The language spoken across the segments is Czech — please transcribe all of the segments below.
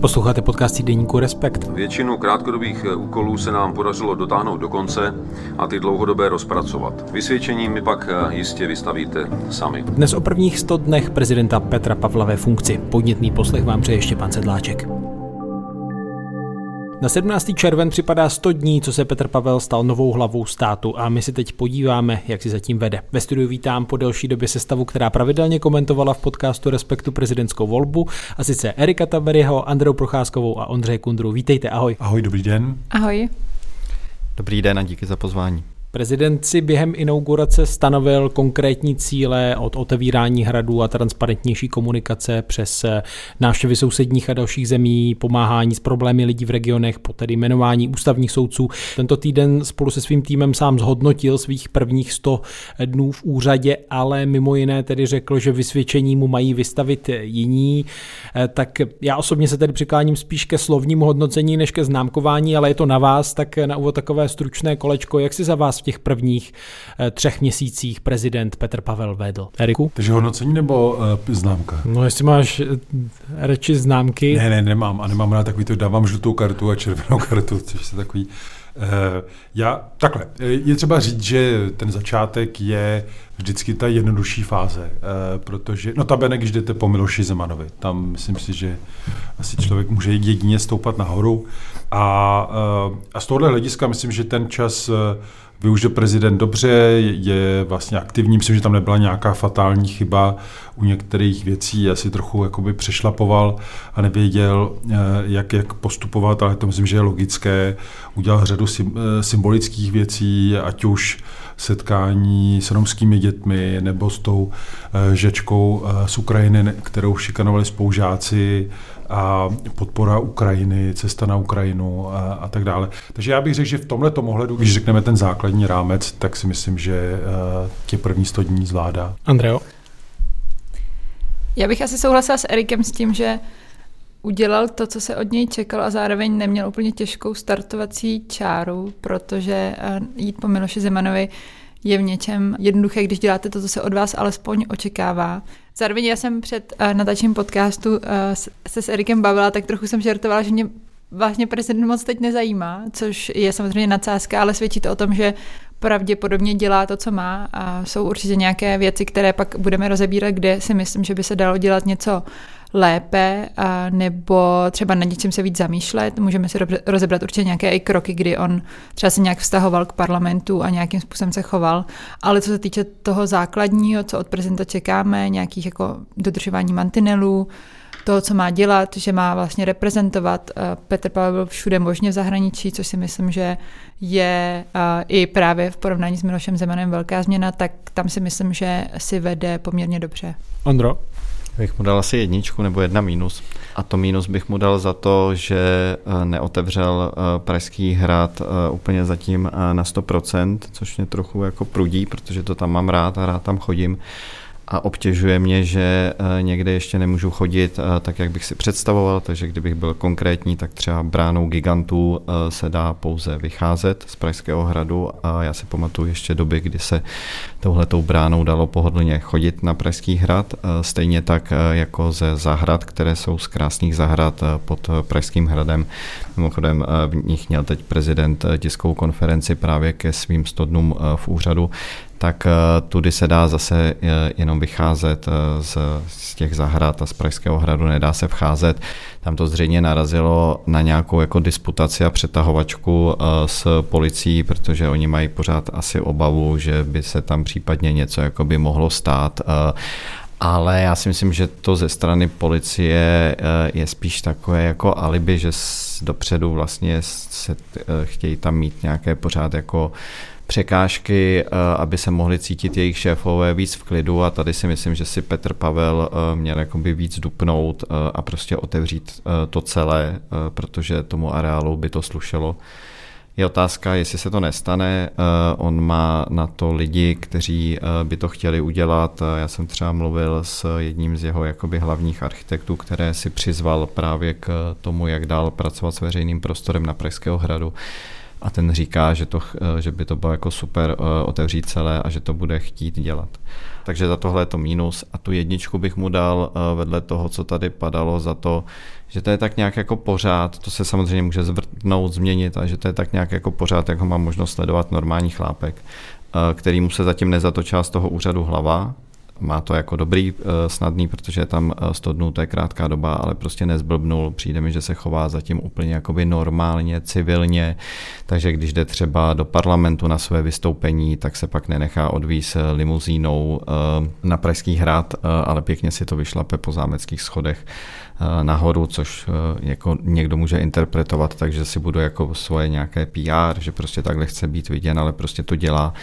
Posloucháte podcast Deníku Respekt. Většinu krátkodobých eh, úkolů se nám podařilo dotáhnout do konce a ty dlouhodobé rozpracovat. Vysvědčení mi pak eh, jistě vystavíte sami. Dnes o prvních 100 dnech prezidenta Petra Pavla ve funkci. Podnětný poslech vám přeje ještě pan Sedláček. Na 17. červen připadá 100 dní, co se Petr Pavel stal novou hlavou státu a my si teď podíváme, jak si zatím vede. Ve studiu vítám po delší době sestavu, která pravidelně komentovala v podcastu Respektu prezidentskou volbu a sice Erika Taveryho, Andreu Procházkovou a Ondřeje Kundru. Vítejte, ahoj. Ahoj, dobrý den. Ahoj. Dobrý den a díky za pozvání. Prezident si během inaugurace stanovil konkrétní cíle od otevírání hradů a transparentnější komunikace přes návštěvy sousedních a dalších zemí, pomáhání s problémy lidí v regionech, po tedy jmenování ústavních soudců. Tento týden spolu se svým týmem sám zhodnotil svých prvních 100 dnů v úřadě, ale mimo jiné tedy řekl, že vysvědčení mu mají vystavit jiní. Tak já osobně se tedy přikláním spíš ke slovnímu hodnocení než ke známkování, ale je to na vás, tak na úvod takové stručné kolečko. Jak si za vás v těch prvních eh, třech měsících prezident Petr Pavel vedl. Eriku? Takže hodnocení nebo uh, známka? No jestli máš eh, reči známky. Ne, ne, nemám. A nemám na takový to, dávám žlutou kartu a červenou kartu, což se takový... Já, takhle, je třeba říct, že ten začátek je vždycky ta jednodušší fáze, protože, no tabene, když jdete po Miloši Zemanovi, tam myslím si, že asi člověk může jedině stoupat nahoru a, a z tohohle hlediska myslím, že ten čas využil prezident dobře, je vlastně aktivní, myslím, že tam nebyla nějaká fatální chyba u některých věcí, asi trochu jakoby přešlapoval a nevěděl, eh, jak, jak postupovat, ale to myslím, že je logické. Udělal řadu eh, symbolických věcí, ať už setkání s romskými dětmi nebo s tou eh, žečkou z Ukrajiny, kterou šikanovali spoužáci, a podpora Ukrajiny, cesta na Ukrajinu a, a tak dále. Takže já bych řekl, že v tomhle ohledu, když řekneme ten základní rámec, tak si myslím, že uh, tě první 100 dní zvládá. Andreo? Já bych asi souhlasila s Erikem s tím, že udělal to, co se od něj čekal a zároveň neměl úplně těžkou startovací čáru, protože uh, jít po Miloši Zemanovi je v něčem jednoduché, když děláte to, co se od vás alespoň očekává. Zároveň já jsem před uh, natáčením podcastu uh, se s Erikem bavila, tak trochu jsem žertovala, že mě vlastně prezident moc teď nezajímá, což je samozřejmě nadsázka, ale svědčí to o tom, že pravděpodobně dělá to, co má a jsou určitě nějaké věci, které pak budeme rozebírat, kde si myslím, že by se dalo dělat něco lépe, a nebo třeba na něčem se víc zamýšlet. Můžeme si rozebrat určitě nějaké i kroky, kdy on třeba se nějak vztahoval k parlamentu a nějakým způsobem se choval. Ale co se týče toho základního, co od prezidenta čekáme, nějakých jako dodržování mantinelů, toho, co má dělat, že má vlastně reprezentovat. Petr Pavel byl všude možně v zahraničí, což si myslím, že je i právě v porovnání s Milošem Zemanem velká změna, tak tam si myslím, že si vede poměrně dobře. Ondro? Bych mu dal asi jedničku nebo jedna mínus. A to mínus bych mu dal za to, že eh, neotevřel eh, Pražský hrad eh, úplně zatím na 100%, což mě trochu jako prudí, protože to tam mám rád a rád tam chodím a obtěžuje mě, že eh, někde ještě nemůžu chodit eh, tak, jak bych si představoval, takže kdybych byl konkrétní, tak třeba bránou gigantů eh, se dá pouze vycházet z Pražského hradu. A já si pamatuju ještě doby, kdy se touhletou bránou dalo pohodlně chodit na Pražský hrad, stejně tak jako ze zahrad, které jsou z krásných zahrad pod Pražským hradem. Mimochodem v nich měl teď prezident tiskovou konferenci právě ke svým 100 dnům v úřadu, tak eh, tudy se dá zase eh, jenom vycházet eh, z, z těch zahrad a z Pražského hradu nedá se vcházet. Tam to zřejmě narazilo na nějakou jako disputaci a přetahovačku s policií, protože oni mají pořád asi obavu, že by se tam případně něco jako by mohlo stát. Ale já si myslím, že to ze strany policie je spíš takové jako alibi, že dopředu vlastně se chtějí tam mít nějaké pořád jako překážky, eh, aby se mohli cítit jejich šéfové víc v klidu a tady si myslím, že si Petr Pavel eh, měl jakoby víc dupnout eh, a prostě otevřít to celé, protože tomu areálu by to slušelo. Je otázka, jestli se to nestane. On má na to lidi, kteří by to chtěli udělat. Já jsem třeba mluvil s jedním z jeho jakoby hlavních architektů, které si přizval právě k tomu, jak dál pracovat s veřejným prostorem na Pražského hradu a ten říká, že, to, že by to bylo jako super otevřít celé a že to bude chtít dělat. Takže za tohle je to mínus a tu jedničku bych mu dal vedle toho, co tady padalo za to, že to je tak nějak jako pořád, to se samozřejmě může zvrtnout, změnit, a že to je tak nějak jako pořád, jak ho má možnost sledovat normální chlápek, který mu se zatím nezatočila z toho úřadu hlava, má to jako dobrý, eh, snadný, protože tam 100 dnů, to je krátká doba, ale prostě nezblbnul. Přijde mi, že se chová zatím úplně jakoby normálně, civilně, takže když jde třeba do parlamentu na své vystoupení, tak se pak nenechá odvíz limuzínou eh, na Pražský hrad, eh, ale pěkně si to vyšlape po zámeckých schodech nahoru, což jako někdo může interpretovat, takže si budu jako svoje nějaké PR, že prostě takhle chce být viděn, ale prostě to dělá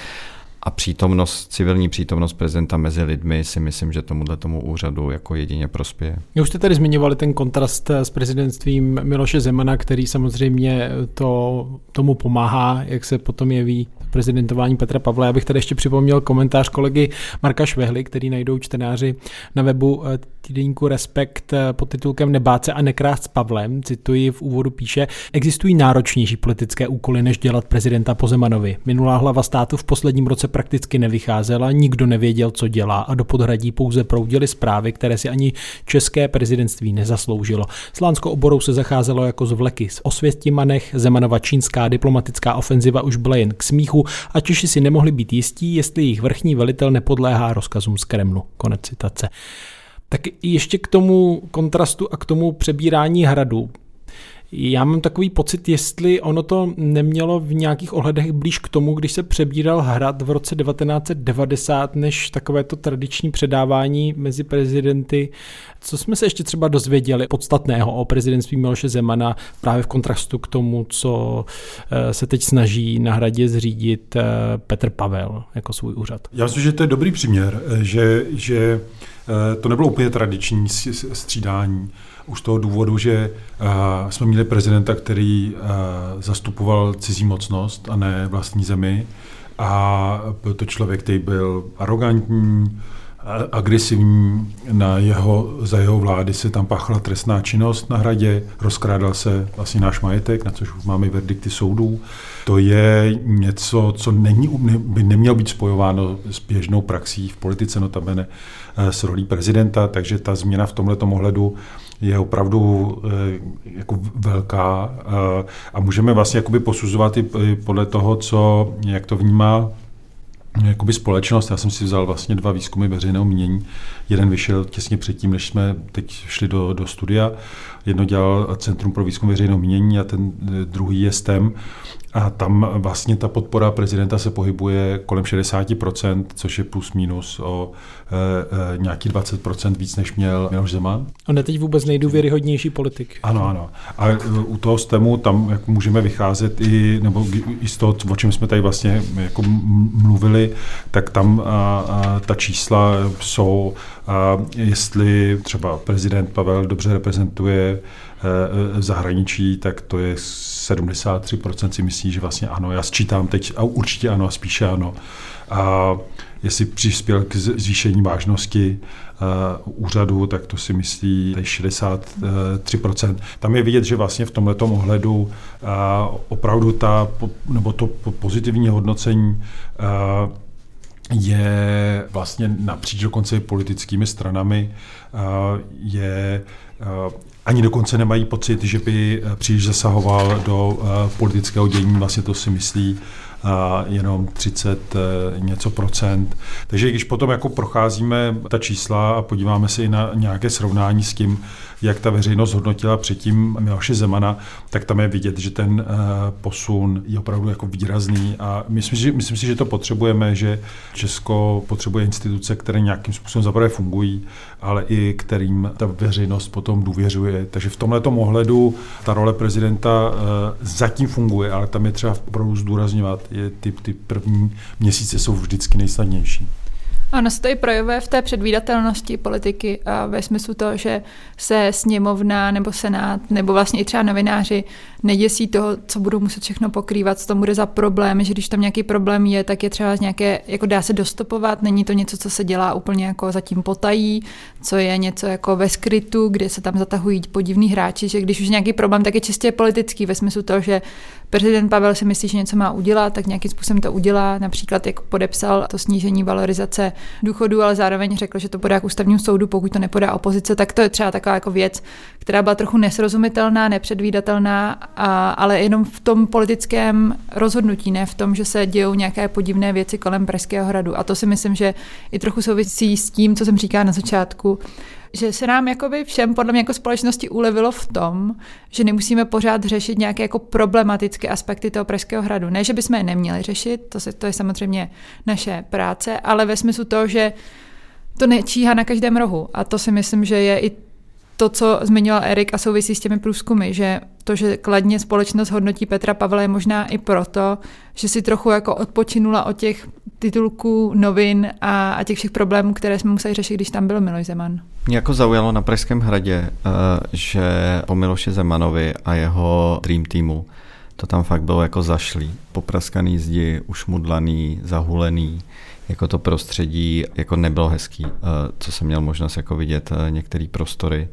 a přítomnost, civilní přítomnost prezidenta mezi lidmi si myslím, že tomuhle tomu úřadu jako jedině prospěje. Už jste tady zmiňovali ten kontrast s prezidentstvím Miloše Zemana, který samozřejmě to, tomu pomáhá, jak se potom jeví prezidentování Petra Pavla. Já bych tady ještě připomněl komentář kolegy Marka Švehly, který najdou čtenáři na webu eh, týdeníku Respekt eh, pod titulkem Nebát se a nekrást s Pavlem. Cituji v úvodu píše, existují náročnější politické úkoly, než dělat prezidenta po Zemanovi. Minulá hlava státu v posledním roce prakticky nevycházela, nikdo nevěděl, co dělá a do podhradí pouze proudily zprávy, které si ani české prezidentství nezasloužilo. S Lánskou oborou se zacházelo jako z vleky. S Osvětimanech Zemanova čínská diplomatická ofenziva už byla jen k smíchu a Češi si nemohli být jistí, jestli jejich vrchní velitel nepodléhá rozkazům z Kremlu. Konec citace. Tak ještě k tomu kontrastu a k tomu přebírání hradu. Já mám takový pocit, jestli ono to nemělo v nějakých ohledech blíž k tomu, když se přebíral hrad v roce 1990, než takové to tradiční předávání mezi prezidenty. Co jsme se ještě třeba dozvěděli podstatného o prezidentství Miloše Zemana právě v kontrastu k tomu, co eh, se teď snaží na hradě zřídit eh, Petr Pavel jako svůj úřad? Já myslím, že to je dobrý příměr, eh, že, že to nebylo úplně tradiční střídání už toho důvodu, že uh, jsme měli prezidenta, který uh, zastupoval cizí mocnost a ne vlastní zemi. A byl to člověk, který byl arrogantní, agresivní, na jeho, za jeho vlády se tam páchala trestná činnost na hradě, rozkrádal se vlastně náš majetek, na což už máme verdikty soudů. To je něco, co není, by nemělo být spojováno s běžnou praxí v politice, notabene s rolí prezidenta, takže ta změna v tomto ohledu je opravdu eh, jako velká eh, a můžeme vlastně jakoby posuzovat i podle toho, co, jak to vnímá jakoby společnost. Já jsem si vzal vlastně dva výzkumy veřejného mínění. Jeden vyšel těsně předtím, než jsme teď šli do, do studia. Jedno dělal Centrum pro výzkum veřejného mínění a ten eh, druhý je STEM. A tam vlastně ta podpora prezidenta se pohybuje kolem 60%, což je plus minus o e, e, nějaký 20% víc, než měl Miloš Zeman. On je teď vůbec nejdůvěryhodnější politik. Ano, ano. A u toho STEMu tam jako můžeme vycházet i, nebo i z toho, o čem jsme tady vlastně jako mluvili, tak tam a, a, ta čísla jsou, a, jestli třeba prezident Pavel dobře reprezentuje v zahraničí, tak to je 73% si myslí, že vlastně ano. Já sčítám teď, a určitě ano, a spíše ano. A jestli přispěl k zvýšení vážnosti uh, úřadu, tak to si myslí 63%. Tam je vidět, že vlastně v tomto ohledu uh, opravdu ta, nebo to pozitivní hodnocení je vlastně napříč dokonce politickými stranami, je ani dokonce nemají pocit, že by eh, příliš zasahoval do eh, politického dění, vlastně to si myslí jenom 30 eh, něco procent. Takže když potom jako procházíme ta čísla a podíváme se i na nějaké srovnání s tím, jak ta veřejnost hodnotila předtím Miloše Zemana, tak tam je vidět, že ten eh, posun je opravdu jako výrazný a myslím, že, myslím si, že to potřebujeme, že Česko potřebuje instituce, které nějakým způsobem zaprvé fungují, ale i kterým ta veřejnost potom důvěřuje. Takže v tomhle ohledu ta role prezidenta eh, zatím funguje, ale tam je třeba opravdu zdůrazňovat, je ty, ty první měsíce jsou vždycky nejsnadnější. Ono se to i projevuje v té předvídatelnosti politiky a ve smyslu toho, že se sněmovna nebo senát nebo vlastně i třeba novináři neděsí toho, co budou muset všechno pokrývat, co to bude za problém, že když tam nějaký problém je, tak je třeba nějaké, jako dá se dostopovat, není to něco, co se dělá úplně jako zatím potají, co je něco jako ve skrytu, kde se tam zatahují podivní hráči, že když už nějaký problém, tak je čistě politický ve smyslu toho, že prezident Pavel si myslí, že něco má udělat, tak nějakým způsobem to udělá. Například jak podepsal to snížení valorizace důchodu, ale zároveň řekl, že to podá k ústavnímu soudu, pokud to nepodá opozice, tak to je třeba taková jako věc, která byla trochu nesrozumitelná, nepředvídatelná, a, ale jenom v tom politickém rozhodnutí, ne v tom, že se dějou nějaké podivné věci kolem Pražského hradu. A to si myslím, že i trochu souvisí s tím, co jsem říkala na začátku, že se nám jakoby všem podle mě jako společnosti ulevilo v tom, že nemusíme pořád řešit nějaké jako problematické aspekty toho Pražského hradu. Ne, že bychom je neměli řešit, to, se, to je samozřejmě naše práce, ale ve smyslu toho, že to nečíhá na každém rohu. A to si myslím, že je i to, co zmiňoval Erik a souvisí s těmi průzkumy, že to, že kladně společnost hodnotí Petra Pavla je možná i proto, že si trochu jako odpočinula od těch titulků novin a, a těch všech problémů, které jsme museli řešit, když tam byl Miloš Zeman. Mě jako zaujalo na Pražském hradě, eh, že po Miloši Zemanovi a jeho Dream Teamu to tam fakt bylo jako zašlý. Popraskaný zdi, ušmudlaný, zahulený, jako to prostředí jako nebylo hezký, eh, co jsem měl možnost jako vidět eh, některé prostory.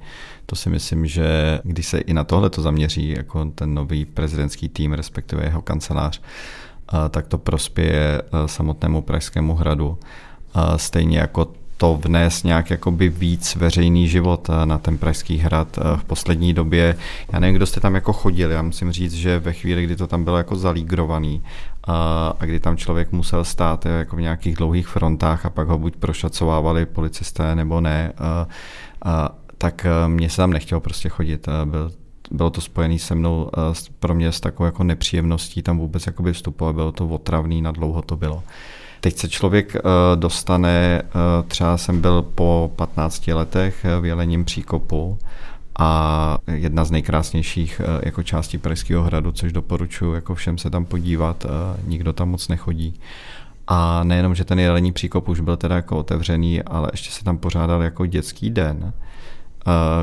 To si myslím, že když se i na tohle to zaměří, jako ten nový prezidentský tým, respektive jeho kancelář, tak to prospěje samotnému Pražskému hradu. Stejně jako to vnést nějak jakoby víc veřejný život eh, na ten Pražský hrad eh, v poslední době. Já nevím, kdo jste tam jako chodili, já musím říct, že ve chvíli, kdy to tam bylo jako zalígrovaný a, a kdy tam člověk musel stát eh, jako v nějakých dlouhých frontách a pak ho buď prošacovávali policisté nebo ne, a, a, tak mě se tam nechtělo prostě chodit. Byl bylo to spojené se mnou pro mě s takovou jako nepříjemností tam vůbec jakoby vstupovat, bylo to otravný, na dlouho to bylo. Teď se člověk eh, dostane, eh, třeba jsem byl po 15 letech v Jelením příkopu a jedna z nejkrásnějších eh, jako částí Pražského hradu, což doporučuji jako všem se tam podívat, nikdo tam moc nechodí. A nejenom, že ten jelení příkop už byl teda jako otevřený, ale ještě se tam pořádal jako dětský den,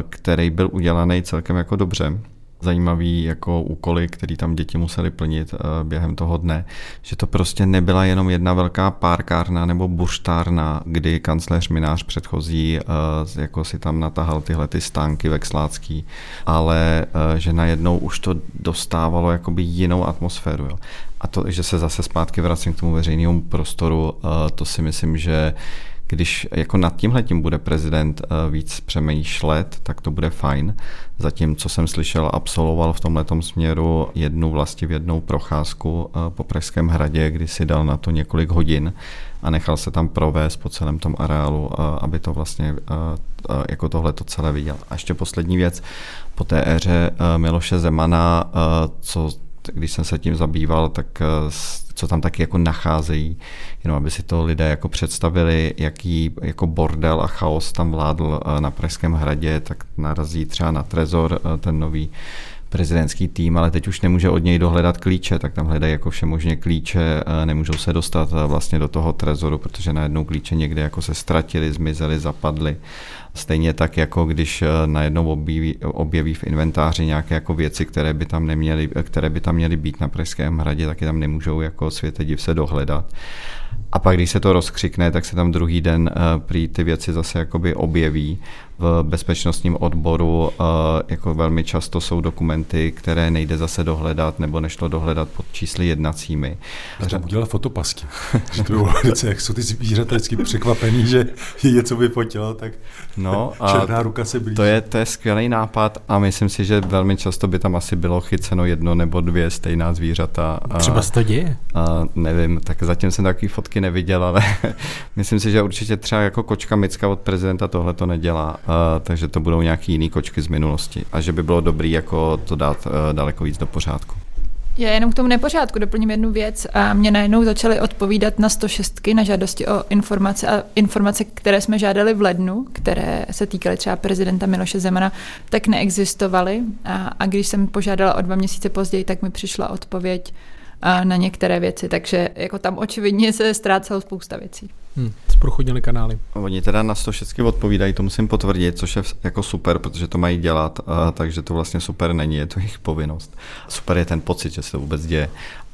který byl udělaný celkem jako dobře zajímavý jako úkoly, které tam děti museli plnit eh, během toho dne, že to prostě nebyla jenom jedna velká párkárna nebo buštárna, kdy kancléř Minář předchozí eh, jako si tam natahal tyhle ty stánky vexlácký, ale eh, že najednou už to dostávalo jakoby jinou atmosféru. Jo. A to, že se zase zpátky vracím k tomu veřejnému prostoru, to si myslím, že když jako nad tímhle tím bude prezident eh, víc přemýšlet, tak to bude fajn. Zatím, co jsem slyšel, absolvoval v tomhle směru jednu vlastně jednou procházku eh, po Pražském hradě, kdy si dal na to několik hodin a nechal se tam provést po celém tom areálu, eh, aby to vlastně jako tohle to celé viděl. A ještě poslední věc, po té éře Miloše Zemana, co když jsem se tím zabýval, tak co tam taky jako nacházejí, jenom aby si to lidé jako představili, jaký jako bordel a chaos tam vládl eh, na Pražském hradě, tak narazí třeba na Trezor, eh, ten nový prezidentský tým, ale teď už nemůže od něj dohledat klíče, tak tam hledají jako všemožně klíče, eh, nemůžou se dostat vlastně do toho trezoru, protože najednou klíče někde jako se ztratili, zmizely, zapadly Stejně tak, jako když eh, najednou objeví, objeví v inventáři nějaké jako věci, které by tam neměly, které by tam měly být na Pražském hradě, taky tam nemůžou jako světe div se dohledat. A pak, když se to rozkřikne, tak se tam druhý den uh, prý ty věci zase jakoby objeví. V bezpečnostním odboru jako velmi často jsou dokumenty, které nejde zase dohledat nebo nešlo dohledat pod čísly jednacími. Já jsem udělal fotopasky. že to bylo velice, jak jsou ty zvířata vždycky překvapený, že je něco vyfotilo, tak no, a černá ruka se blíží. To je, to je skvělý nápad a myslím si, že velmi často by tam asi bylo chyceno jedno nebo dvě stejná zvířata. Třeba se to děje? A, nevím, tak zatím jsem takový fotky neviděl, ale myslím si, že určitě třeba jako kočka Micka od prezidenta tohle to nedělá, uh, takže to budou nějaký jiný kočky z minulosti a že by bylo dobrý jako to dát uh, daleko víc do pořádku. Já jenom k tomu nepořádku doplním jednu věc. A mě najednou začaly odpovídat na 106 na žádosti o informace a informace, které jsme žádali v lednu, které se týkaly třeba prezidenta Miloše Zemana, tak neexistovaly. A, a když jsem požádala o dva měsíce později, tak mi přišla odpověď na některé věci, takže jako tam očividně se ztrácelo spousta věcí. Hmm, zprochodnili kanály. Oni teda na to všechny odpovídají, to musím potvrdit, což je jako super, protože to mají dělat, takže to vlastně super není, je to jejich povinnost. Super je ten pocit, že se to vůbec děje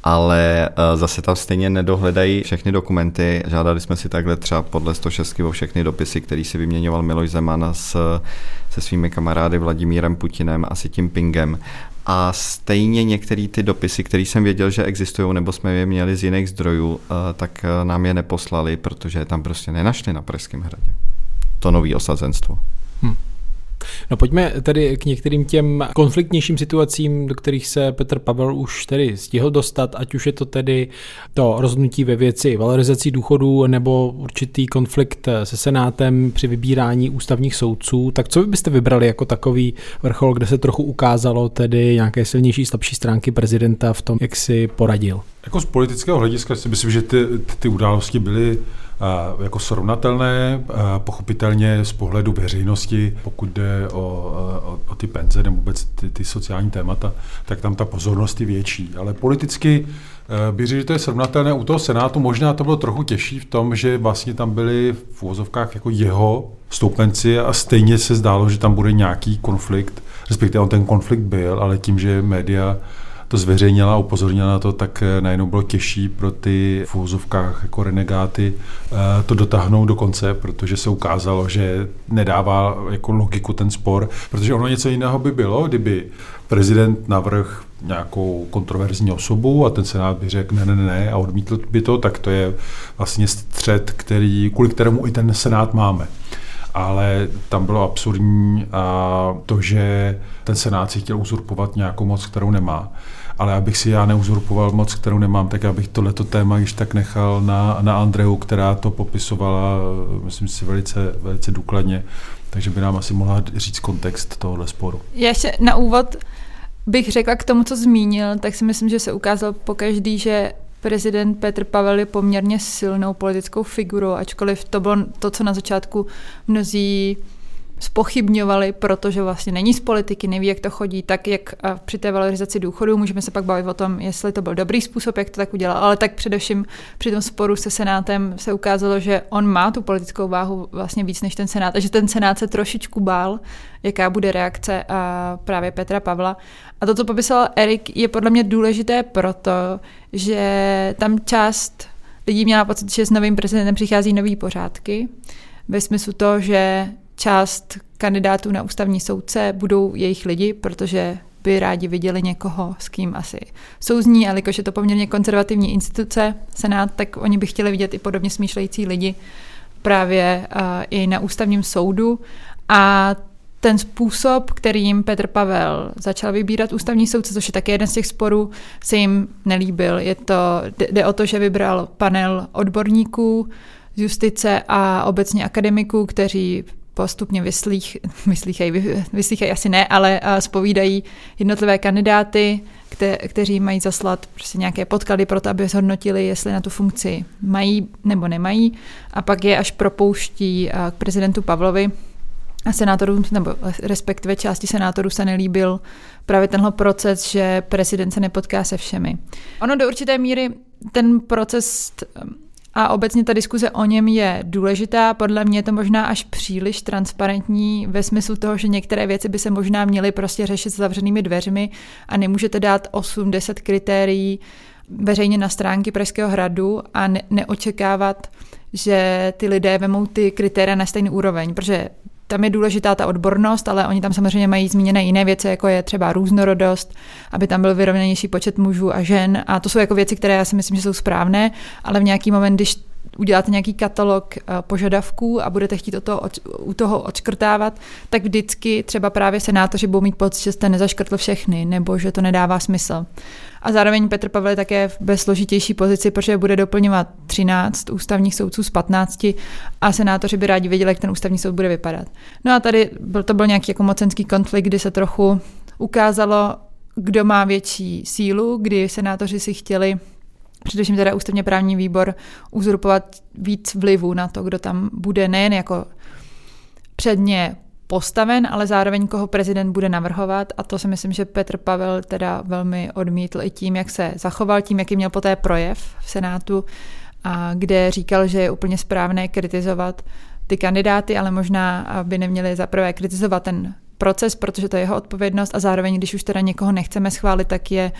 ale zase tam stejně nedohledají všechny dokumenty. Žádali jsme si takhle třeba podle 106 o všechny dopisy, který si vyměňoval Miloš Zeman s, se svými kamarády Vladimírem Putinem a si tím Pingem. A stejně některé ty dopisy, které jsem věděl, že existují, nebo jsme je měli z jiných zdrojů, eh, tak eh, nám je neposlali, protože je tam prostě nenašli na Pražském hradě. To nový osazenstvo. Hmm. No pojďme tedy k některým těm konfliktnějším situacím, do kterých se Petr Pavel už tedy stihl dostat, ať už je to tedy to rozhodnutí ve věci valorizací důchodů nebo určitý konflikt se Senátem při vybírání ústavních soudců. Tak co byste vybrali jako takový vrchol, kde se trochu ukázalo tedy nějaké silnější, slabší stránky prezidenta v tom, jak si poradil? Jako z politického hlediska si myslím, že ty, ty události byly jako srovnatelné, pochopitelně z pohledu veřejnosti, pokud jde o, o, o ty penze nebo vůbec ty, ty sociální témata, tak tam ta pozornost je větší. Ale politicky e, bych řekl, že to je srovnatelné. U toho Senátu možná to bylo trochu těžší v tom, že vlastně tam byli v úvozovkách jako jeho stoupenci a stejně se zdálo, že tam bude nějaký konflikt, respektive on ten konflikt byl, ale tím, že média to zveřejnila upozornila na to, tak eh, najednou bylo těžší pro ty v úzovkách jako renegáty eh, to dotáhnout do konce, protože se ukázalo, že nedává jako logiku ten spor, protože ono něco jiného by bylo, kdyby prezident navrh nějakou kontroverzní osobu a ten senát by řekl ne, ne, ne a odmítl by to, tak to je vlastně střed, který, kvůli kterému i ten senát máme ale tam bylo absurdní a to, že ten senát si chtěl uzurpovat nějakou moc, kterou nemá. Ale abych si já neuzurpoval moc, kterou nemám, tak abych tohleto téma již tak nechal na, na Andreu, která to popisovala, myslím si, velice, velice důkladně. Takže by nám asi mohla říct kontext tohohle sporu. Já ještě na úvod bych řekla k tomu, co zmínil, tak si myslím, že se ukázalo pokaždý, že prezident Petr Pavel je poměrně silnou politickou figurou, ačkoliv to bylo to, co na začátku mnozí spochybňovali, protože vlastně není z politiky, neví, jak to chodí, tak jak při té valorizaci důchodu můžeme se pak bavit o tom, jestli to byl dobrý způsob, jak to tak udělal, ale tak především při tom sporu se Senátem se ukázalo, že on má tu politickou váhu vlastně víc než ten Senát a že ten Senát se trošičku bál, jaká bude reakce a právě Petra Pavla. A to, co popisal Erik, je podle mě důležité proto, že tam část lidí měla pocit, že s novým prezidentem přichází nový pořádky, ve smyslu to, že část kandidátů na ústavní soudce budou jejich lidi, protože by rádi viděli někoho, s kým asi souzní, ale jakož je to poměrně konzervativní instituce, Senát, tak oni by chtěli vidět i podobně smýšlející lidi právě uh, i na ústavním soudu. A ten způsob, kterým Petr Pavel začal vybírat ústavní soudce, což je také jeden z těch sporů, se jim nelíbil. Je to, jde o to, že vybral panel odborníků z justice a obecně akademiků, kteří postupně vyslých, vyslíchají, vyslíchají asi ne, ale spovídají jednotlivé kandidáty, kte, kteří mají zaslat prostě nějaké podklady pro to, aby zhodnotili, jestli na tu funkci mají nebo nemají. A pak je až propouští k prezidentu Pavlovi, a senátorům, nebo respektive části senátorů se nelíbil právě tenhle proces, že prezident se nepotká se všemi. Ono do určité míry ten proces a obecně ta diskuze o něm je důležitá. Podle mě je to možná až příliš transparentní ve smyslu toho, že některé věci by se možná měly prostě řešit s zavřenými dveřmi a nemůžete dát 8-10 kritérií veřejně na stránky Pražského hradu a ne- neočekávat, že ty lidé vemou ty kritéria na stejný úroveň, protože tam je důležitá ta odbornost, ale oni tam samozřejmě mají zmíněné jiné věci, jako je třeba různorodost, aby tam byl vyrovnanější počet mužů a žen. A to jsou jako věci, které já si myslím, že jsou správné, ale v nějaký moment, když uděláte nějaký katalog eh, požadavků a budete chtít o toho, u toho odškrtávat, tak vždycky třeba právě senátoři budou mít pocit, že jste nezaškrtl všechny, nebo že to nedává smysl. A zároveň Petr Pavel je také v bezsložitější pozici, protože bude doplňovat 13 ústavních soudců z 15 a senátoři by rádi věděli, jak ten ústavní soud bude vypadat. No a tady byl, to byl nějaký jako mocenský konflikt, kdy se trochu ukázalo, kdo má větší sílu, kdy senátoři si chtěli především teda ústavně právní výbor uzurpovat víc vlivu na to, kdo tam bude nejen jako předně postaven, ale zároveň koho prezident bude navrhovat. A to si myslím, že Petr Pavel teda velmi odmítl i tím, jak se zachoval, tím, jaký měl poté projev v Senátu, a kde říkal, že je úplně správné kritizovat ty kandidáty, ale možná by neměli zaprvé kritizovat ten proces, protože to je jeho odpovědnost a zároveň, když už teda někoho nechceme schválit, tak je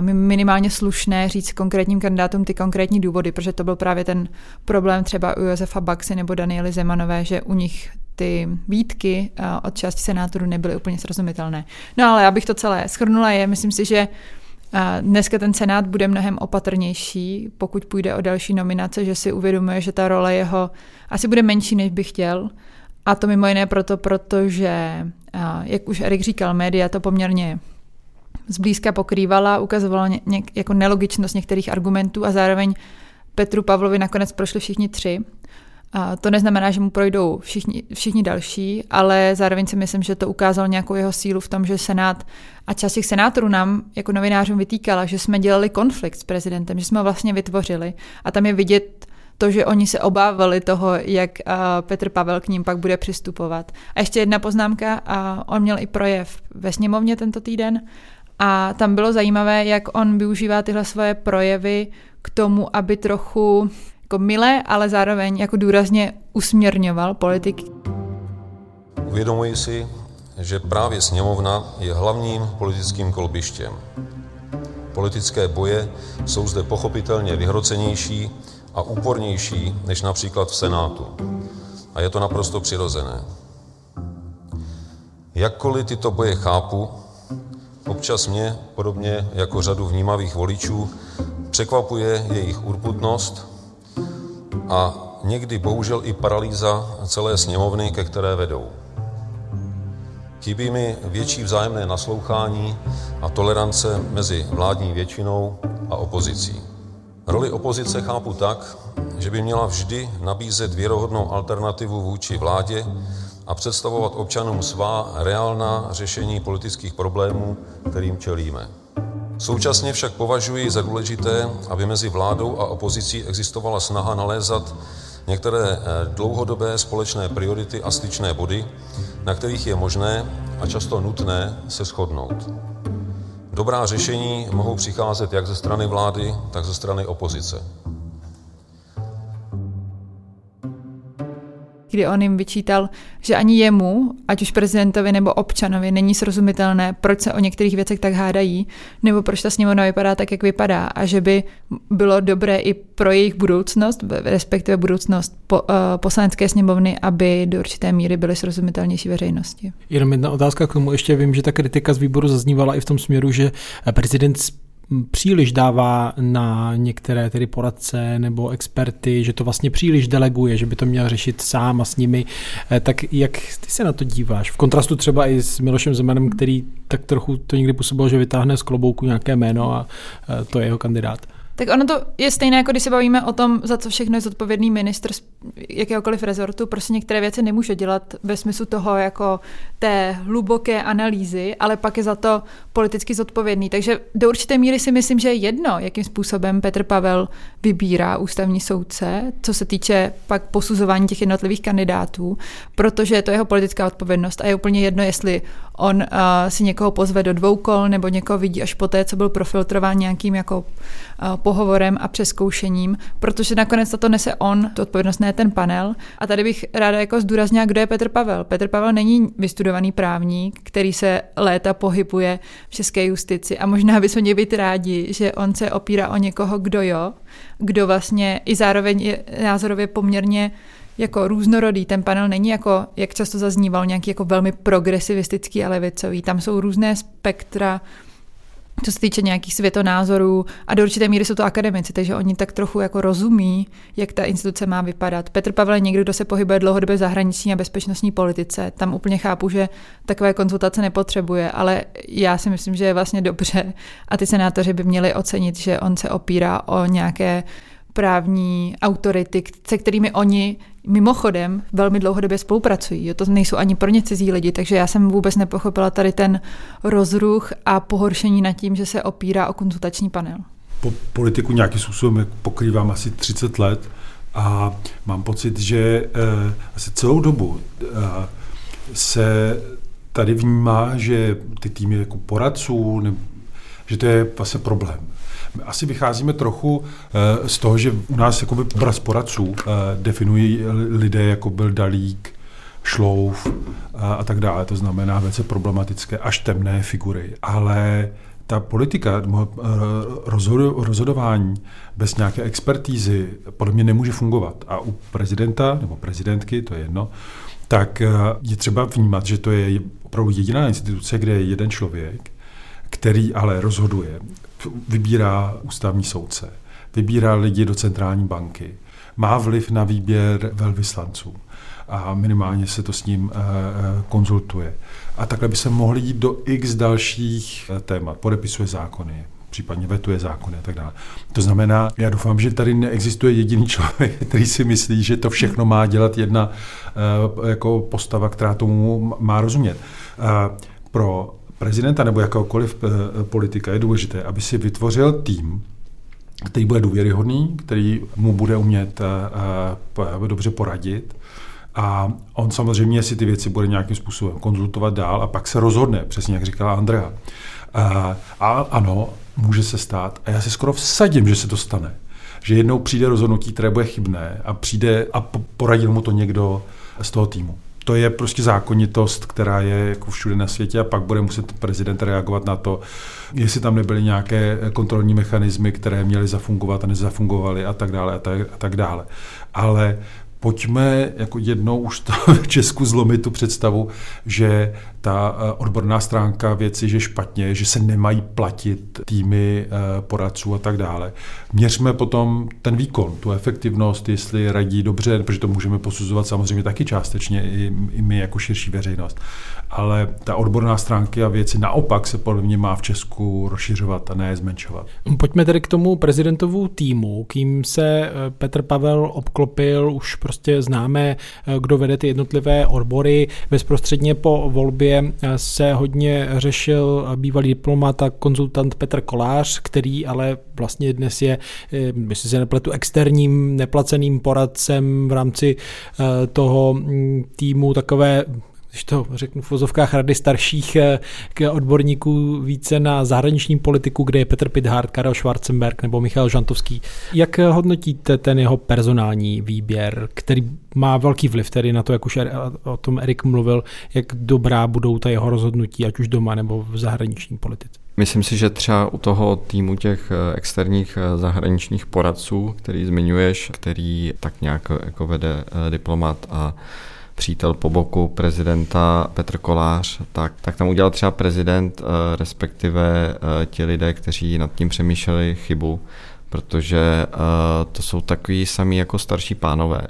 minimálně slušné říct konkrétním kandidátům ty konkrétní důvody, protože to byl právě ten problém třeba u Josefa Baxy nebo Daniely Zemanové, že u nich ty výtky od části senátorů nebyly úplně srozumitelné. No ale abych to celé schrnula, je, myslím si, že Dneska ten senát bude mnohem opatrnější, pokud půjde o další nominace, že si uvědomuje, že ta role jeho asi bude menší, než by chtěl. A to mimo jiné proto, protože, jak už Erik říkal, média to poměrně zblízka pokrývala, ukazovala ně, jako nelogičnost některých argumentů a zároveň Petru Pavlovi nakonec prošli všichni tři. A to neznamená, že mu projdou všichni, všichni další, ale zároveň si myslím, že to ukázal nějakou jeho sílu v tom, že Senát a část těch senátorů nám jako novinářům vytýkala, že jsme dělali konflikt s prezidentem, že jsme ho vlastně vytvořili. A tam je vidět to, že oni se obávali toho, jak Petr Pavel k ním pak bude přistupovat. A ještě jedna poznámka, a on měl i projev ve sněmovně tento týden a tam bylo zajímavé, jak on využívá tyhle svoje projevy k tomu, aby trochu jako milé, ale zároveň jako důrazně usměrňoval politiky. Uvědomuji si, že právě sněmovna je hlavním politickým kolbištěm. Politické boje jsou zde pochopitelně vyhrocenější a úpornější než například v Senátu. A je to naprosto přirozené. Jakkoliv tyto boje chápu, občas mě, podobně jako řadu vnímavých voličů, překvapuje jejich urputnost a někdy bohužel i paralýza celé sněmovny, ke které vedou. Chybí mi větší vzájemné naslouchání a tolerance mezi vládní většinou a opozicí. Roli opozice chápu tak, že by měla vždy nabízet věrohodnou alternativu vůči vládě a představovat občanům svá reálná řešení politických problémů, kterým čelíme. Současně však považuji za důležité, aby mezi vládou a opozicí existovala snaha nalézat některé eh, dlouhodobé společné priority a styčné body, na kterých je možné a často nutné se shodnout. Dobrá řešení mohou přicházet jak ze strany vlády, tak ze strany opozice. Kdy on jim vyčítal, že ani jemu, ať už prezidentovi nebo občanovi, není srozumitelné, proč se o některých věcech tak hádají, nebo proč ta sněmovna vypadá tak, jak vypadá, a že by bylo dobré i pro jejich budoucnost, respektive budoucnost po, uh, poslanecké sněmovny, aby do určité míry byly srozumitelnější veřejnosti. Jenom jedna otázka k tomu. Ještě vím, že ta kritika z výboru zaznívala i v tom směru, že prezident příliš dává na některé tedy poradce nebo experty, že to vlastně příliš deleguje, že by to měl řešit sám a s nimi. Eh, tak jak ty se na to díváš? V kontrastu třeba i s Milošem Zemanem, který tak trochu to někdy působilo, že vytáhne z klobouku nějaké jméno a eh, to je jeho kandidát. Tak ono to je stejné, jako když se bavíme o tom, za co všechno je zodpovědný ministr jakéhokoliv rezortu. Prostě některé věci nemůže dělat ve smyslu toho jako té hluboké analýzy, ale pak je za to politicky zodpovědný. Takže do určité míry si myslím, že je jedno, jakým způsobem Petr Pavel vybírá ústavní soudce, co se týče pak posuzování těch jednotlivých kandidátů, protože je to jeho politická odpovědnost a je úplně jedno, jestli on uh, si někoho pozve do dvou kol nebo někoho vidí až poté, co byl profiltrován nějakým jako uh, pohovorem a přeskoušením, protože nakonec to nese on, tu odpovědnost ne ten panel. A tady bych ráda jako zdůraznila, kdo je Petr Pavel. Petr Pavel není vystudovaný právník, který se léta pohybuje v české justici a možná bychom měli být rádi, že on se opírá o někoho, kdo jo, kdo vlastně i zároveň je názorově poměrně jako různorodý. Ten panel není jako, jak často zazníval, nějaký jako velmi progresivistický a levicový. Tam jsou různé spektra co se týče nějakých světonázorů a do určité míry jsou to akademici, takže oni tak trochu jako rozumí, jak ta instituce má vypadat. Petr Pavel je někdo, kdo se pohybuje dlouhodobě v zahraniční a bezpečnostní politice. Tam úplně chápu, že takové konzultace nepotřebuje, ale já si myslím, že je vlastně dobře a ty senátoři by měli ocenit, že on se opírá o nějaké právní autority, se kterými oni mimochodem velmi dlouhodobě spolupracují. Jo, to nejsou ani pro ně cizí lidi, takže já jsem vůbec nepochopila tady ten rozruch a pohoršení nad tím, že se opírá o konzultační panel. Po politiku nějakým způsobem pokrývám asi 30 let a mám pocit, že eh, asi celou dobu eh, se tady vnímá, že ty týmy jako poradců, ne, že to je vlastně problém. Asi vycházíme trochu eh, z toho, že u nás jakoby obraz poradců eh, definují lidé, jako byl Dalík, Šlouf a, a tak dále. To znamená velice problematické až temné figury. Ale ta politika, eh, rozhodování bez nějaké expertízy podle mě nemůže fungovat. A u prezidenta nebo prezidentky, to je jedno, tak je třeba vnímat, že to je opravdu jediná instituce, kde je jeden člověk, který ale rozhoduje, vybírá ústavní soudce, vybírá lidi do centrální banky, má vliv na výběr velvyslanců a minimálně se to s ním eh, eh, konzultuje. A takhle by se mohli jít do x dalších eh, témat. Podepisuje zákony, případně vetuje zákony a tak dále. To znamená, já doufám, že tady neexistuje jediný člověk, který si myslí, že to všechno má dělat jedna jako postava, která tomu má rozumět. Pro prezidenta nebo jakéhokoliv politika je důležité, aby si vytvořil tým, který bude důvěryhodný, který mu bude umět dobře poradit, a on samozřejmě si ty věci bude nějakým způsobem konzultovat dál a pak se rozhodne, přesně jak říkala Andrea. A, a ano, může se stát, a já si skoro vsadím, že se to stane, že jednou přijde rozhodnutí, které bude chybné a přijde a poradil mu to někdo z toho týmu. To je prostě zákonitost, která je jako všude na světě a pak bude muset prezident reagovat na to, jestli tam nebyly nějaké kontrolní mechanismy, které měly zafungovat a nezafungovaly a tak dále a tak, a tak dále. Ale pojďme jako jednou už to v Česku zlomit tu představu, že ta eh, odborná stránka věci, že špatně, že se nemají platit týmy eh, poradců a tak dále. Měřme potom ten výkon, tu efektivnost, jestli radí dobře, protože to můžeme posuzovat samozřejmě taky částečně i, i my jako širší veřejnost. Ale ta odborná stránka a věci naopak se podle mě má v Česku rozšiřovat a ne zmenšovat. Pojďme tedy k tomu prezidentovu týmu, kým se eh, Petr Pavel obklopil, už prostě známe, kdo vede ty jednotlivé odbory. Bezprostředně po volbě Eh, se hodně řešil bývalý diplomat a konzultant Petr Kolář, který ale vlastně dnes je, eh, myslím se nepletu, externím neplaceným poradcem v rámci eh, toho mm, týmu takové když to řeknu v vozovkách rady starších eh, k odborníků více na zahraniční politiku, kde je Petr Pithard, Karel Schwarzenberg nebo Michal Žantovský. Jak hodnotíte ten jeho personální výběr, který má velký vliv tedy na to, jak už o tom Erik mluvil, jak dobrá budou ta jeho rozhodnutí, ať už doma nebo v zahraniční politice? Myslím si, že třeba u toho týmu těch eh, externích eh, zahraničních poradců, který zmiňuješ, který tak nějak jako vede diplomat a přítel po boku prezidenta Petr Kolář, tak, tak tam udělal třeba prezident, eh, respektive eh, ti lidé, kteří nad tím přemýšleli chybu, protože uh, to jsou takový samý jako starší pánové.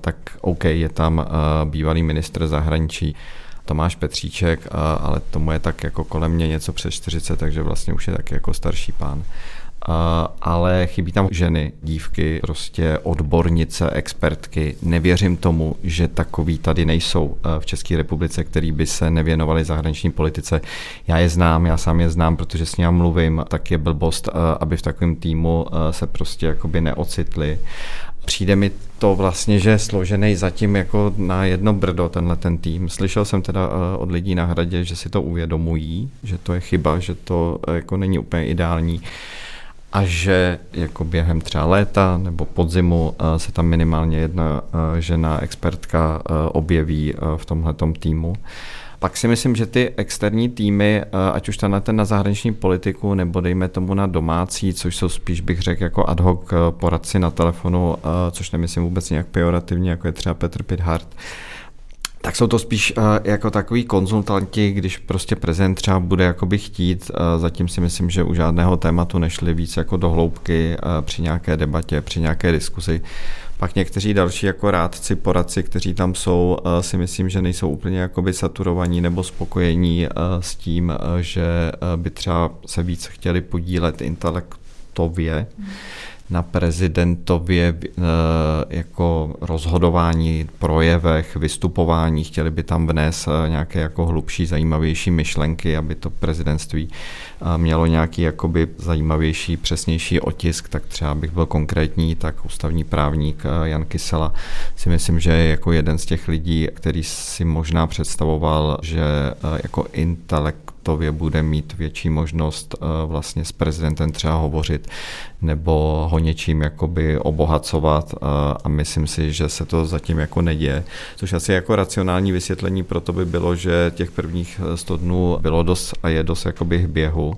Tak OK, je tam bývalý ministr zahraničí Tomáš Petříček, ale tomu je tak jako kolem mě něco přes 40, takže vlastně už je taky jako starší pán ale chybí tam ženy, dívky, prostě odbornice, expertky. Nevěřím tomu, že takový tady nejsou v České republice, který by se nevěnovali zahraniční politice. Já je znám, já sám je znám, protože s ním mluvím, tak je blbost, aby v takovém týmu se prostě jakoby neocitli. Přijde mi to vlastně, že je složený zatím jako na jedno brdo tenhle ten tým. Slyšel jsem teda od lidí na hradě, že si to uvědomují, že to je chyba, že to jako není úplně ideální a že jako během třeba léta nebo podzimu eh, se tam minimálně jedna eh, žena expertka eh, objeví v tomhletom týmu. Pak si myslím, že ty externí týmy, ať už ten na zahraniční politiku, nebo dejme tomu na domácí, což jsou spíš bych řekl jako ad hoc poradci na telefonu, což nemyslím vůbec nějak pejorativně, jako je třeba Petr Pithart, tak jsou to spíš uh, jako takový konzultanti, když prostě prezident třeba bude jakoby chtít. Uh, zatím si myslím, že u žádného tématu nešli víc jako do hloubky uh, při nějaké debatě, při nějaké diskuzi. Pak někteří další jako rádci, poradci, kteří tam jsou, si myslím, že nejsou úplně jakoby saturovaní nebo spokojení s tím, že by třeba se víc chtěli podílet intelektově. Hmm na prezidentově eh, jako rozhodování, projevech, vystupování, chtěli by tam vnést eh, nějaké jako hlubší, zajímavější myšlenky, aby to prezidentství eh, mělo nějaký jakoby zajímavější, přesnější otisk, tak třeba bych byl konkrétní, tak ústavní právník Jan Kysela si myslím, že je jako jeden z těch lidí, který si možná představoval, že jako intelekt projektově bude mít větší možnost eh, vlastně s prezidentem třeba hovořit nebo ho něčím jakoby obohacovat eh, a myslím si, že se to zatím jako neděje. Což asi jako racionální vysvětlení pro to by bylo, že těch prvních 100 dnů bylo dost a je dost jakoby běhu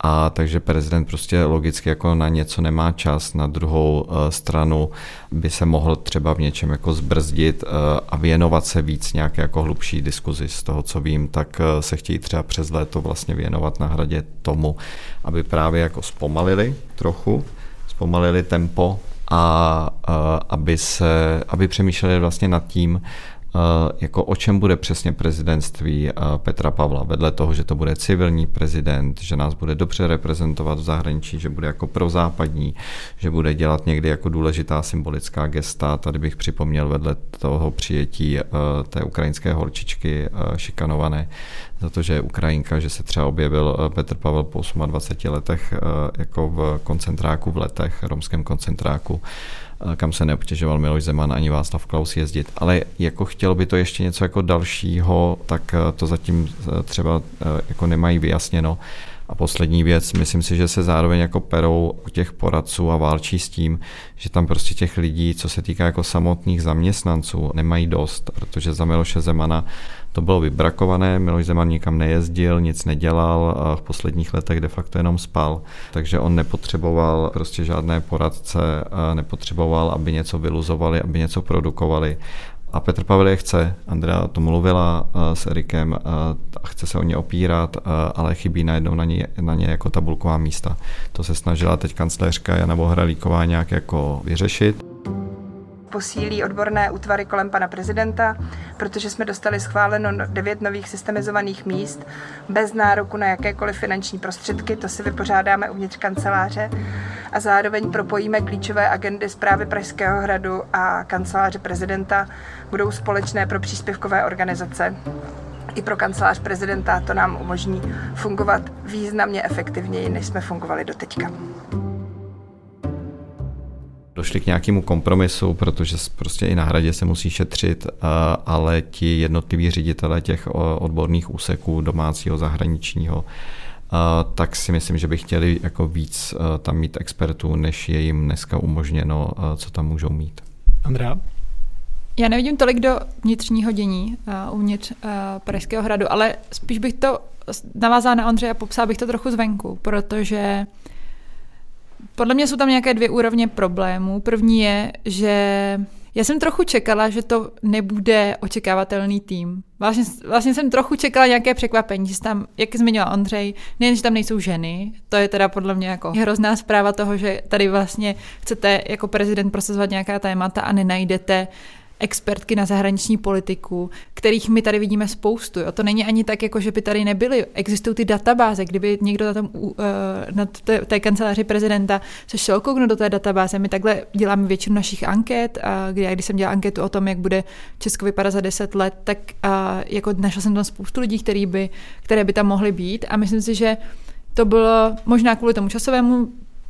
a takže prezident prostě logicky jako na něco nemá čas, na druhou uh, stranu by se mohl třeba v něčem jako zbrzdit uh, a věnovat se víc nějaké jako hlubší diskuzi. Z toho, co vím, tak uh, se chtějí třeba přes léto vlastně věnovat na hradě tomu, aby právě jako zpomalili trochu, zpomalili tempo a uh, aby, se, aby přemýšleli vlastně nad tím, Eh, jako o čem bude přesně prezidentství eh, Petra Pavla. Vedle toho, že to bude civilní prezident, že nás bude dobře reprezentovat v zahraničí, že bude jako prozápadní, že bude dělat někdy jako důležitá symbolická gesta. Tady bych připomněl vedle toho přijetí eh, té ukrajinské holčičky šikanované za to, že je Ukrajinka, že se třeba objevil Petr Pavel po 28 letech jako v koncentráku v letech, romském koncentráku kam se neobtěžoval Miloš Zeman ani Václav Klaus jezdit. Ale jako chtělo by to ještě něco jako dalšího, tak eh, to zatím eh, třeba eh, jako nemají vyjasněno. A poslední věc, myslím si, že se zároveň jako perou u těch poradců a válčí s tím, že tam prostě těch lidí, co se týká jako samotných zaměstnanců, nemají dost, protože za Miloše Zemana to bylo vybrakované, Miloš Zeman nikam nejezdil, nic nedělal, a v posledních letech de facto jenom spal, takže on nepotřeboval prostě žádné poradce, nepotřeboval, aby něco vyluzovali, aby něco produkovali a Petr Pavel je chce. Andrea to mluvila uh, s Erikem uh, a chce se o ně opírat, uh, ale chybí najednou na ně, na ně jako tabulková místa. To se snažila teď kancléřka Jana Bohralíková nějak jako vyřešit posílí odborné útvary kolem pana prezidenta, protože jsme dostali schváleno no, devět nových systemizovaných míst bez nároku na jakékoliv finanční prostředky, to si vypořádáme uvnitř kanceláře. A zároveň propojíme klíčové agendy zprávy Pražského hradu a kanceláře prezidenta, budou společné pro příspěvkové organizace. I pro kancelář prezidenta to nám umožní fungovat významně efektivněji, než jsme fungovali doteďka došli k nějakému kompromisu, protože prostě i na hradě se musí šetřit, ale ti jednotliví ředitele těch odborných úseků domácího, zahraničního, tak si myslím, že by chtěli jako víc tam mít expertů, než je jim dneska umožněno, co tam můžou mít. Andrea? Já nevidím tolik do vnitřního dění uh, uvnitř uh, Pražského hradu, ale spíš bych to navázala na Ondřeje a popsala bych to trochu zvenku, protože podle mě jsou tam nějaké dvě úrovně problémů. První je, že já jsem trochu čekala, že to nebude očekávatelný tým. Vlastně, vlastně jsem trochu čekala nějaké překvapení, že tam, jak zmiňoval Ondřej, nejen, že tam nejsou ženy, to je teda podle mě jako hrozná zpráva toho, že tady vlastně chcete jako prezident prosazovat nějaká témata a nenajdete expertky na zahraniční politiku, kterých my tady vidíme spoustu. Jo. To není ani tak, jako že by tady nebyly. Existují ty databáze, kdyby někdo na, tom, uh, na té, té kanceláři prezidenta se šel kouknout do té databáze. My takhle děláme většinu našich anket. A kdy, když jsem dělala anketu o tom, jak bude Česko vypadat za deset let, tak uh, jako našla jsem tam spoustu lidí, který by, které by tam mohly být. A myslím si, že to bylo možná kvůli tomu časovému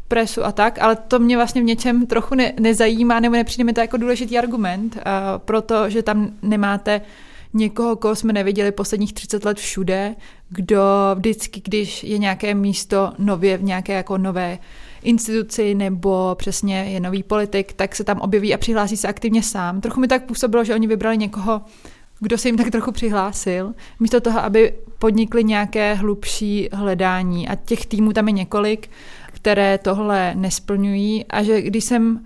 presu a tak, ale to mě vlastně v něčem trochu ne, nezajímá, nebo nepřijde mi to jako důležitý argument, uh, protože tam nemáte někoho, koho jsme neviděli posledních 30 let všude, kdo vždycky, když je nějaké místo nově v nějaké jako nové instituci nebo přesně je nový politik, tak se tam objeví a přihlásí se aktivně sám. Trochu mi tak působilo, že oni vybrali někoho, kdo se jim tak trochu přihlásil, místo toho, aby podnikli nějaké hlubší hledání. A těch týmů tam je několik které tohle nesplňují a že když jsem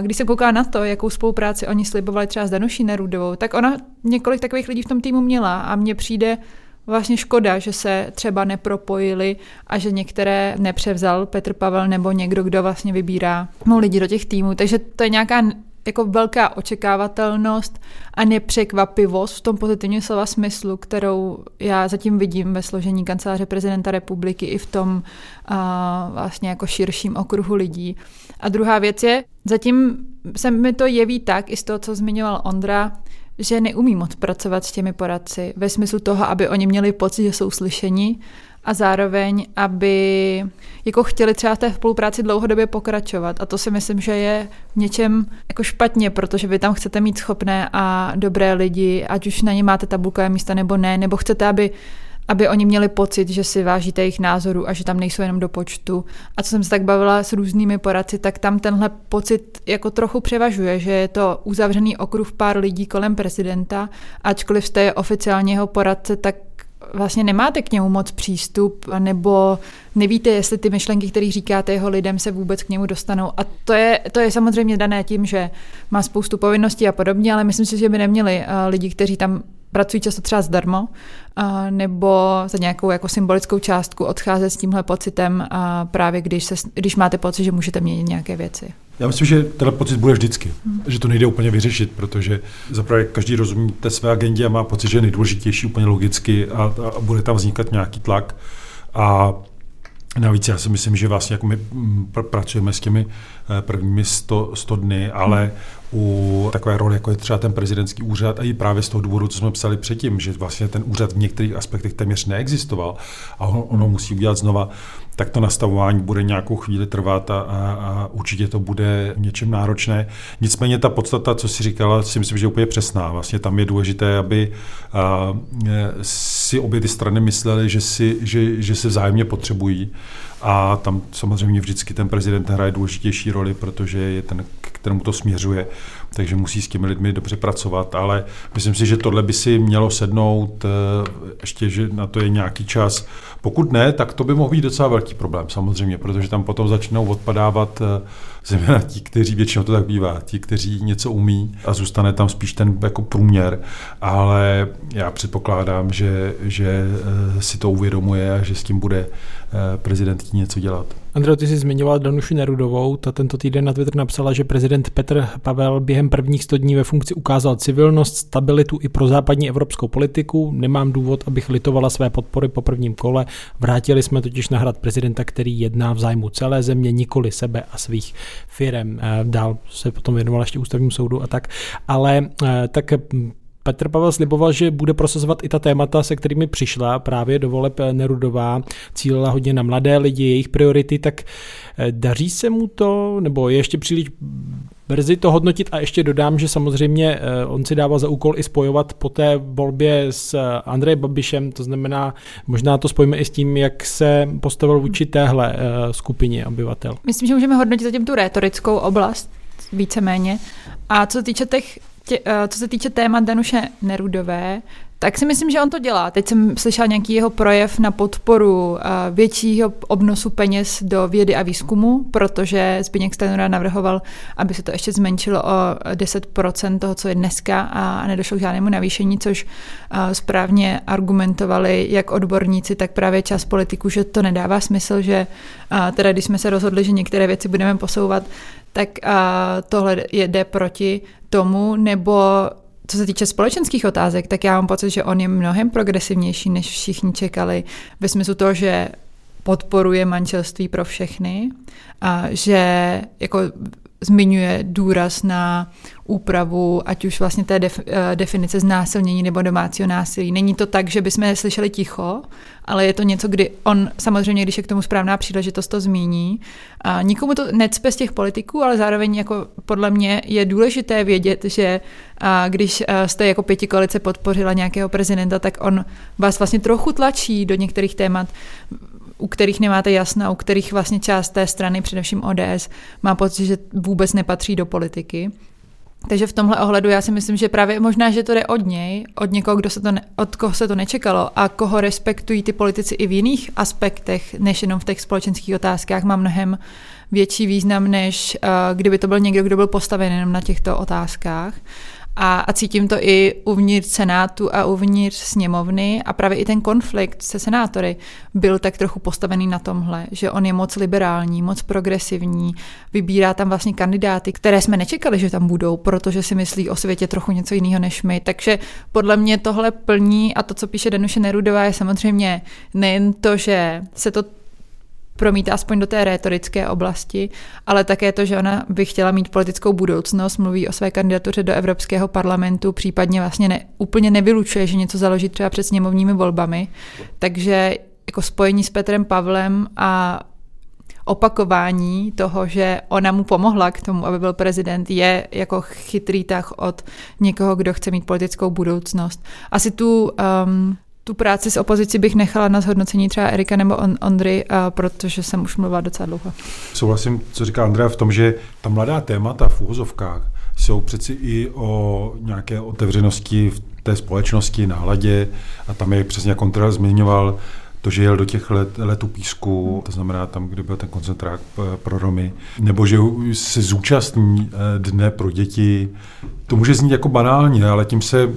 když jsem koukala na to, jakou spolupráci oni slibovali třeba s Danuší Nerudovou, tak ona několik takových lidí v tom týmu měla a mně přijde vlastně škoda, že se třeba nepropojili a že některé nepřevzal Petr Pavel nebo někdo, kdo vlastně vybírá lidi do těch týmů. Takže to je nějaká jako velká očekávatelnost a nepřekvapivost v tom pozitivním slova smyslu, kterou já zatím vidím ve složení kanceláře prezidenta republiky i v tom a, vlastně jako širším okruhu lidí. A druhá věc je, zatím se mi to jeví tak, i z toho, co zmiňoval Ondra, že neumí moc pracovat s těmi poradci ve smyslu toho, aby oni měli pocit, že jsou slyšeni a zároveň, aby jako chtěli třeba v té spolupráci dlouhodobě pokračovat. A to si myslím, že je v něčem jako špatně, protože vy tam chcete mít schopné a dobré lidi, ať už na ně máte tabulkové místa nebo ne, nebo chcete, aby aby oni měli pocit, že si vážíte jejich názoru a že tam nejsou jenom do počtu. A co jsem se tak bavila s různými poradci, tak tam tenhle pocit jako trochu převažuje, že je to uzavřený okruh pár lidí kolem prezidenta, ačkoliv jste oficiálně jeho poradce, tak vlastně nemáte k němu moc přístup, nebo nevíte, jestli ty myšlenky, které říkáte jeho lidem, se vůbec k němu dostanou. A to je, to je samozřejmě dané tím, že má spoustu povinností a podobně, ale myslím si, že by neměli lidi, kteří tam pracují často třeba zdarmo, nebo za nějakou jako symbolickou částku odcházet s tímhle pocitem, a právě když, se, když máte pocit, že můžete měnit nějaké věci. Já myslím, že ten pocit bude vždycky, hmm. že to nejde úplně vyřešit, protože zaprvé každý rozumí té své agendě a má pocit, že je nejdůležitější úplně logicky a, a bude tam vznikat nějaký tlak. A Navíc já si myslím, že vlastně jako my mm, pr- pracujeme s těmi eh, prvními 100, 100 dny, ale u takové role, jako je třeba ten prezidentský úřad, a i právě z toho důvodu, co jsme psali předtím, že vlastně ten úřad v některých aspektech téměř neexistoval a ono, ono musí udělat znova, tak to nastavování bude nějakou chvíli trvat a, a, a určitě to bude něčem náročné. Nicméně ta podstata, co si říkala, si myslím, že je úplně přesná. Vlastně tam je důležité, aby a, si obě ty strany myslely, že, si, že, že se vzájemně potřebují a tam samozřejmě vždycky ten prezident hraje důležitější roli, protože je ten, k kterému to směřuje, takže musí s těmi lidmi dobře pracovat, ale myslím si, že tohle by si mělo sednout, eh, ještě, že na to je nějaký čas. Pokud ne, tak to by mohl být docela velký problém samozřejmě, protože tam potom začnou odpadávat eh, zejména ti, kteří většinou to tak bývá, ti, kteří něco umí a zůstane tam spíš ten jako průměr, ale já předpokládám, že, že eh, si to uvědomuje a že s tím bude prezident něco dělat. Andrej, ty jsi zmiňoval Danuši Nerudovou, ta tento týden na Twitter napsala, že prezident Petr Pavel během prvních 100 dní ve funkci ukázal civilnost, stabilitu i pro západní evropskou politiku. Nemám důvod, abych litovala své podpory po prvním kole. Vrátili jsme totiž na hrad prezidenta, který jedná v zájmu celé země, nikoli sebe a svých firem. Dál se potom věnoval ještě ústavnímu soudu a tak. Ale eh, tak Petr Pavel sliboval, že bude prosazovat i ta témata, se kterými přišla právě do voleb Nerudová, cílila hodně na mladé lidi, jejich priority, tak eh, daří se mu to, nebo je ještě příliš brzy to hodnotit a ještě dodám, že samozřejmě eh, on si dává za úkol i spojovat po té volbě s eh, Andrejem Babišem, to znamená, možná to spojíme i s tím, jak se postavil vůči téhle skupině obyvatel. Myslím, že můžeme hodnotit zatím tu rétorickou oblast víceméně. A co se týče těch tě, co se týče témat Danuše Nerudové, tak si myslím, že on to dělá. Teď jsem slyšela nějaký jeho projev na podporu uh, většího obnosu peněz do vědy a výzkumu, protože Zbigněk Stanura navrhoval, aby se to ještě zmenšilo o 10% toho, co je dneska a nedošlo k žádnému navýšení, což uh, správně argumentovali jak odborníci, tak právě čas politiků, že to nedává smysl, že uh, teda když jsme se rozhodli, že některé věci budeme posouvat, tak tohle jde proti tomu, nebo co se týče společenských otázek, tak já mám pocit, že on je mnohem progresivnější, než všichni čekali, ve smyslu toho, že podporuje manželství pro všechny a že jako zmiňuje důraz na úpravu, ať už vlastně té def, eh, definice znásilnění nebo domácího násilí. Není to tak, že bychom slyšeli ticho, ale je to něco, kdy on samozřejmě, když je k tomu správná příležitost, to zmíní. A nikomu to necpe z těch politiků, ale zároveň jako podle mě je důležité vědět, že a když eh, jste jako pěti koalice podpořila nějakého prezidenta, tak on vás vlastně trochu tlačí do některých témat, u kterých nemáte jasna, u kterých vlastně část té strany, především ODS, má pocit, že vůbec nepatří do politiky. Takže v tomhle ohledu já si myslím, že právě možná, že to jde od něj, od někoho, kdo se to ne, od koho se to nečekalo a koho respektují ty politici i v jiných aspektech, než jenom v těch společenských otázkách, má mnohem větší význam, než uh, kdyby to byl někdo, kdo byl postaven jenom na těchto otázkách. A, a cítím to i uvnitř Senátu a uvnitř sněmovny a právě i ten konflikt se senátory byl tak trochu postavený na tomhle, že on je moc liberální, moc progresivní, vybírá tam vlastně kandidáty, které jsme nečekali, že tam budou, protože si myslí o světě trochu něco jiného než my. Takže podle mě tohle plní a to, co píše Danuše Nerudová, je samozřejmě nejen to, že se to promítá aspoň do té rétorické oblasti, ale také to, že ona by chtěla mít politickou budoucnost, mluví o své kandidatuře do Evropského parlamentu, případně vlastně ne, úplně nevylučuje, že něco založí třeba před sněmovními volbami. Takže jako spojení s Petrem Pavlem a opakování toho, že ona mu pomohla k tomu, aby byl prezident, je jako chytrý tah od někoho, kdo chce mít politickou budoucnost. Asi tu um, tu práci s opozicí bych nechala na zhodnocení třeba Erika nebo on, Ondry, a protože jsem už mluvila docela dlouho. Souhlasím, co říká Andrea v tom, že ta mladá témata v úhozovkách jsou přeci i o nějaké otevřenosti v té společnosti, náladě a tam je přesně, Kontra zmiňoval, to, že jel do těch let, letů písku, to znamená tam, kde byl ten koncentrák eh, pro Romy, nebo že se zúčastní eh, dne pro děti. To může znít jako banálně, ale tím se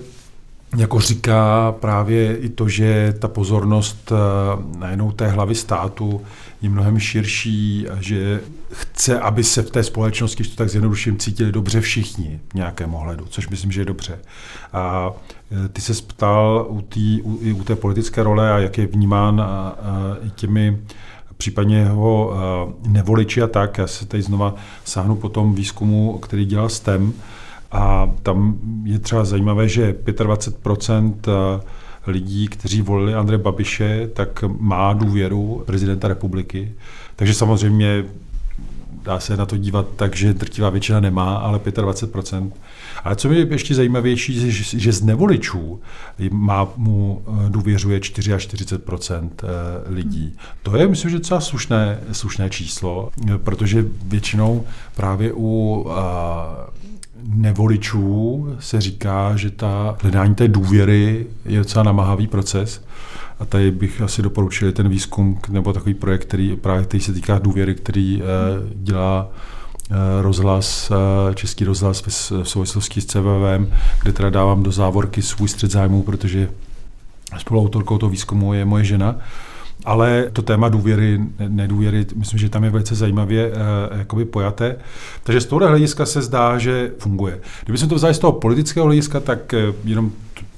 jako říká právě i to, že ta pozornost eh, najednou té hlavy státu je mnohem širší a že chce, aby se v té společnosti, to tak zjednoduším, cítili dobře všichni v nějakém ohledu, což myslím, že je dobře. A e, ty se ptal u, tý, u, u té politické role a jak je vnímán a, a těmi případně jeho nevoliči a tak. Já se tady znova sáhnu po tom výzkumu, který dělal STEM a tam je třeba zajímavé, že 25% lidí, kteří volili Andreje Babiše, tak má důvěru prezidenta republiky. Takže samozřejmě dá se na to dívat tak, že drtivá většina nemá, ale 25%. Ale co mi je ještě zajímavější, že, že z nevoličů má mu eh, důvěřuje 44% eh, lidí. To je, myslím, že docela slušné, slušné číslo, protože většinou právě u nevoličů se říká, že ta hledání té důvěry je docela namáhavý proces. A tady bych asi doporučil ten výzkum nebo takový projekt, který právě který se týká důvěry, který eh, dělá eh, rozhlas, eh, český rozhlas v souvislosti s CVV, kde teda dávám do závorky svůj střed zájmu, protože spoluautorkou toho výzkumu je moje žena. Ale to téma důvěry, nedůvěry, myslím, že tam je velice zajímavě eh, jakoby pojaté. Takže z tohohle hlediska se zdá, že funguje. Kdyby jsme to vzali z toho politického hlediska, tak eh, jenom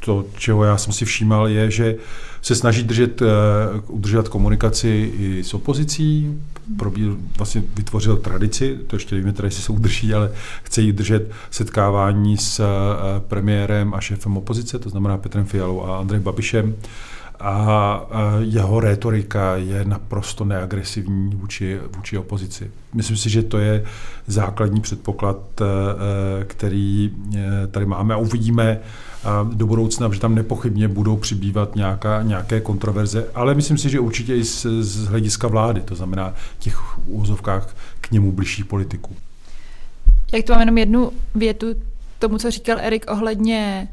to, čeho já jsem si všímal, je, že se snaží držet, eh, udržovat komunikaci i s opozicí, probíl, vlastně vytvořil tradici, to ještě nevíme jestli se udrží, ale chce jí držet setkávání s eh, premiérem a šéfem opozice, to znamená Petrem Fialou a Andrejem Babišem a jeho rétorika je naprosto neagresivní vůči, vůči opozici. Myslím si, že to je základní předpoklad, eh, který eh, tady máme a uvidíme do budoucna, že tam nepochybně budou přibývat nějaká, nějaké kontroverze, ale myslím si, že určitě i z, z hlediska vlády, to znamená těch úvozovkách k němu blížších politiků. Jak to mám jenom jednu větu tomu, co říkal Erik ohledně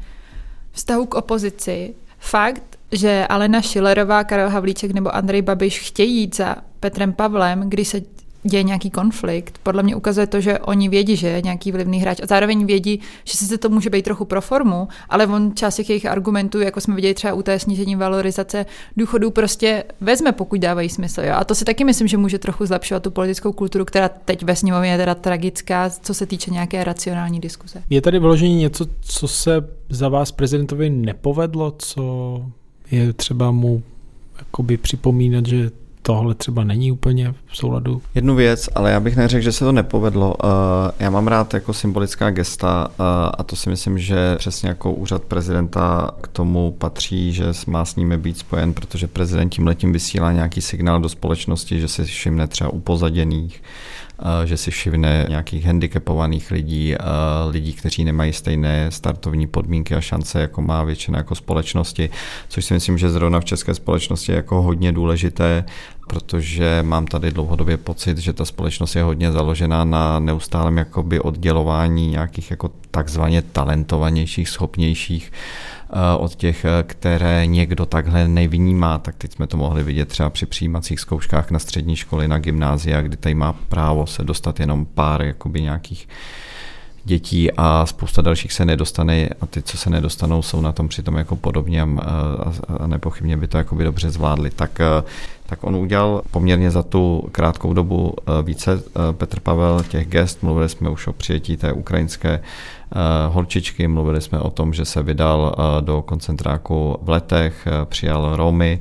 vztahu k opozici. Fakt, že Alena Šilerová, Karel Havlíček nebo Andrej Babiš chtějí jít za Petrem Pavlem, když se děje nějaký konflikt. Podle mě ukazuje to, že oni vědí, že je nějaký vlivný hráč a zároveň vědí, že se to může být trochu pro formu, ale on část těch jejich argumentů, jako jsme viděli třeba u té snížení valorizace důchodů, prostě vezme, pokud dávají smysl. Jo? A to si taky myslím, že může trochu zlepšovat tu politickou kulturu, která teď ve sněmovně je teda tragická, co se týče nějaké racionální diskuze. Je tady vyložení něco, co se za vás prezidentovi nepovedlo, co je třeba mu jakoby připomínat, že tohle třeba není úplně v souladu. Jednu věc, ale já bych neřekl, že se to nepovedlo. Eh, já mám rád jako symbolická gesta eh, a to si myslím, že přesně jako úřad prezidenta k tomu patří, že má s nimi být spojen, protože prezident tím letím vysílá nějaký signál do společnosti, že se všimne třeba upozaděných, že si všimne nějakých handicapovaných lidí, lidí, kteří nemají stejné startovní podmínky a šance, jako má většina jako společnosti, což si myslím, že zrovna v české společnosti je jako hodně důležité, protože mám tady dlouhodobě pocit, že ta společnost je hodně založená na neustálém jakoby oddělování nějakých jako takzvaně talentovanějších, schopnějších Eh, od těch, eh, které někdo takhle nevnímá, tak teď jsme to mohli vidět třeba při přijímacích zkouškách na střední školy, na gymnázia, kdy tady má právo se dostat jenom pár jakoby nějakých dětí a spousta dalších se nedostane a ty, co se nedostanou, jsou na tom přitom jako podobně a, a, nepochybně by to dobře zvládli. Tak, eh, tak on udělal poměrně za tu krátkou dobu více Petr Pavel těch gest, mluvili jsme už o přijetí té ukrajinské Eh, holčičky. Mluvili jsme o tom, že se vydal eh, do koncentráku v letech, eh, přijal Romy.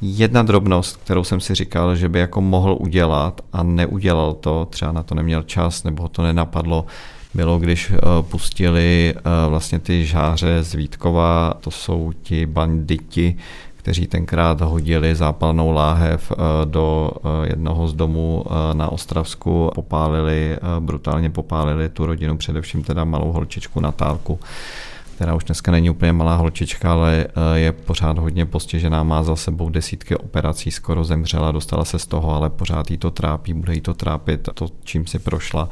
Jedna drobnost, kterou jsem si říkal, že by jako mohl udělat a neudělal to, třeba na to neměl čas nebo ho to nenapadlo, bylo, když pustili vlastně ty žáře z Vítkova, to jsou ti banditi, kteří tenkrát hodili zápalnou láhev eh, do eh, jednoho z domů eh, na Ostravsku, popálili, brutálně popálili tu rodinu, především teda malou holčičku Natálku která už dneska není úplně malá holčička, ale je pořád hodně postižená, má za sebou desítky operací, skoro zemřela, dostala se z toho, ale pořád jí to trápí, bude jí to trápit, to čím si prošla.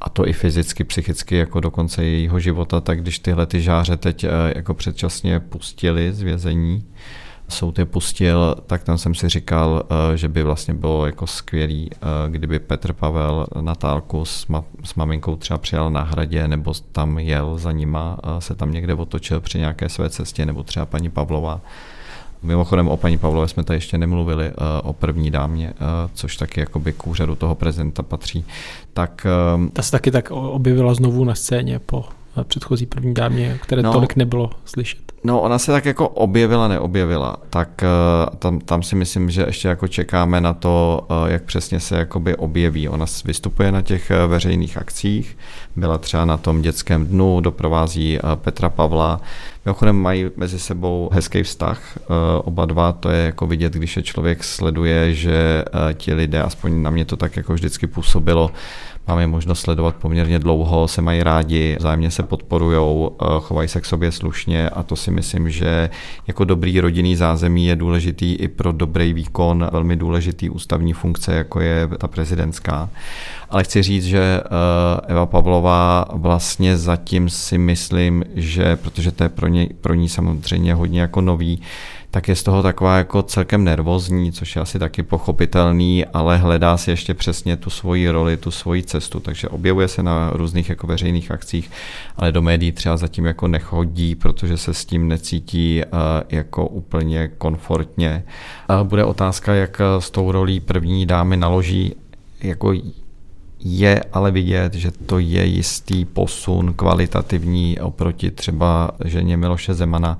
A to i fyzicky, psychicky, jako do konce jejího života, tak když tyhle ty žáře teď jako předčasně pustili z vězení, soud je pustil, tak tam jsem si říkal, eh, že by vlastně bylo jako skvělý, eh, kdyby Petr Pavel Natálku s, ma- s maminkou třeba přijal na hradě, nebo tam jel za nima, se tam někde otočil při nějaké své cestě, nebo třeba paní Pavlová. Mimochodem o paní Pavlové jsme tady ještě nemluvili, eh, o první dámě, což taky jakoby k úřadu toho prezidenta patří. Tak, Ta se taky tak objevila znovu na scéně po předchozí první dámě, které no, tolik nebylo slyšet. No, ona se tak jako objevila, neobjevila, tak uh, tam, tam si myslím, že ještě jako čekáme na to, uh, jak přesně se jakoby objeví. Ona vystupuje na těch uh, veřejných akcích, byla třeba na tom dětském dnu, doprovází Petra Pavla. Mimochodem mají mezi sebou hezký vztah, oba dva, to je jako vidět, když je člověk sleduje, že ti lidé, aspoň na mě to tak jako vždycky působilo, máme možnost sledovat poměrně dlouho, se mají rádi, vzájemně se podporují, eh, chovají se k sobě slušně a to si myslím, že jako dobrý rodinný zázemí je důležitý i pro dobrý výkon velmi důležitý ústavní funkce, jako je ta prezidentská. Ale chci říct, že eh, Eva Pavlová vlastně zatím si myslím, že, protože to je pro, ně, pro ní samozřejmě hodně jako nový, tak je z toho taková jako celkem nervózní, což je asi taky pochopitelný, ale hledá si ještě přesně tu svoji roli, tu svoji cestu, takže objevuje se na různých jako veřejných akcích, ale do médií třeba zatím jako nechodí, protože se s tím necítí uh, jako úplně komfortně. Bude otázka, jak s tou rolí první dámy naloží, jako je ale vidět, že to je jistý posun kvalitativní oproti třeba ženě Miloše Zemana,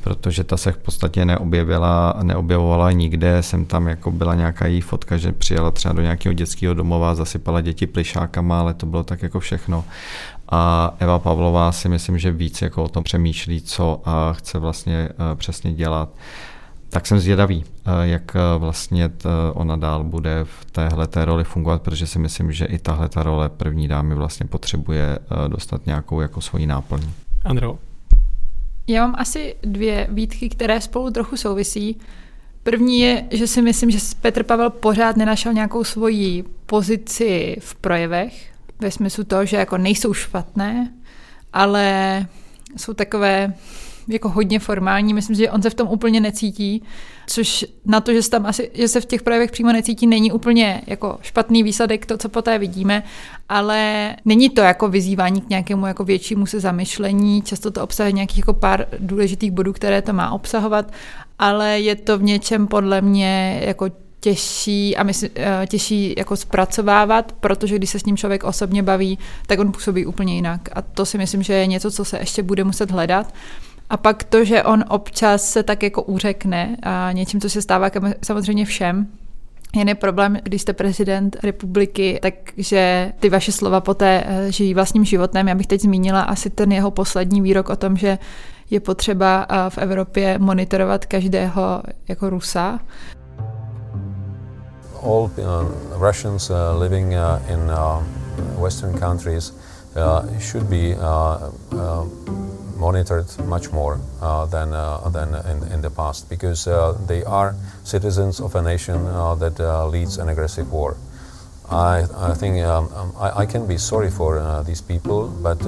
protože ta se v podstatě neobjevila, neobjevovala nikde, jsem tam jako byla nějaká její fotka, že přijela třeba do nějakého dětského domova, zasypala děti plišákama, ale to bylo tak jako všechno. A Eva Pavlová si myslím, že víc jako o tom přemýšlí, co a chce vlastně eh, přesně dělat. Tak jsem zvědavý, eh, jak eh, vlastně ona dál bude v téhle té roli fungovat, protože si myslím, že i tahle ta role první dámy vlastně potřebuje dostat nějakou jako svoji náplň. Andro, já mám asi dvě výtky, které spolu trochu souvisí. První je, že si myslím, že Petr Pavel pořád nenašel nějakou svoji pozici v projevech, ve smyslu toho, že jako nejsou špatné, ale jsou takové jako hodně formální. Myslím, že on se v tom úplně necítí, což na to, že se, tam asi, že se v těch projevech přímo necítí, není úplně jako špatný výsledek to, co poté vidíme, ale není to jako vyzývání k nějakému jako většímu se zamyšlení. Často to obsahuje nějakých jako pár důležitých bodů, které to má obsahovat, ale je to v něčem podle mě jako těžší a myslím, eh, těžší jako zpracovávat, protože když se s ním člověk osobně baví, tak on působí úplně jinak. A to si myslím, že je něco, co se ještě bude muset hledat. A pak to, že on občas se tak jako uřekne a něčím, co se stává samozřejmě všem, Jiný problém, když jste prezident republiky, takže ty vaše slova poté eh, žijí vlastním životem. Já bych teď zmínila asi ten jeho poslední výrok o tom, že je potřeba eh, v Evropě monitorovat každého jako Rusa. All uh, Russians uh, living uh, in uh, Western countries uh, should be uh, uh, monitored much more uh, than, uh, than in, in, the past because uh, they are citizens of a nation uh, that uh, leads an aggressive war. I, I think um, um, I, I, can be sorry for these people, but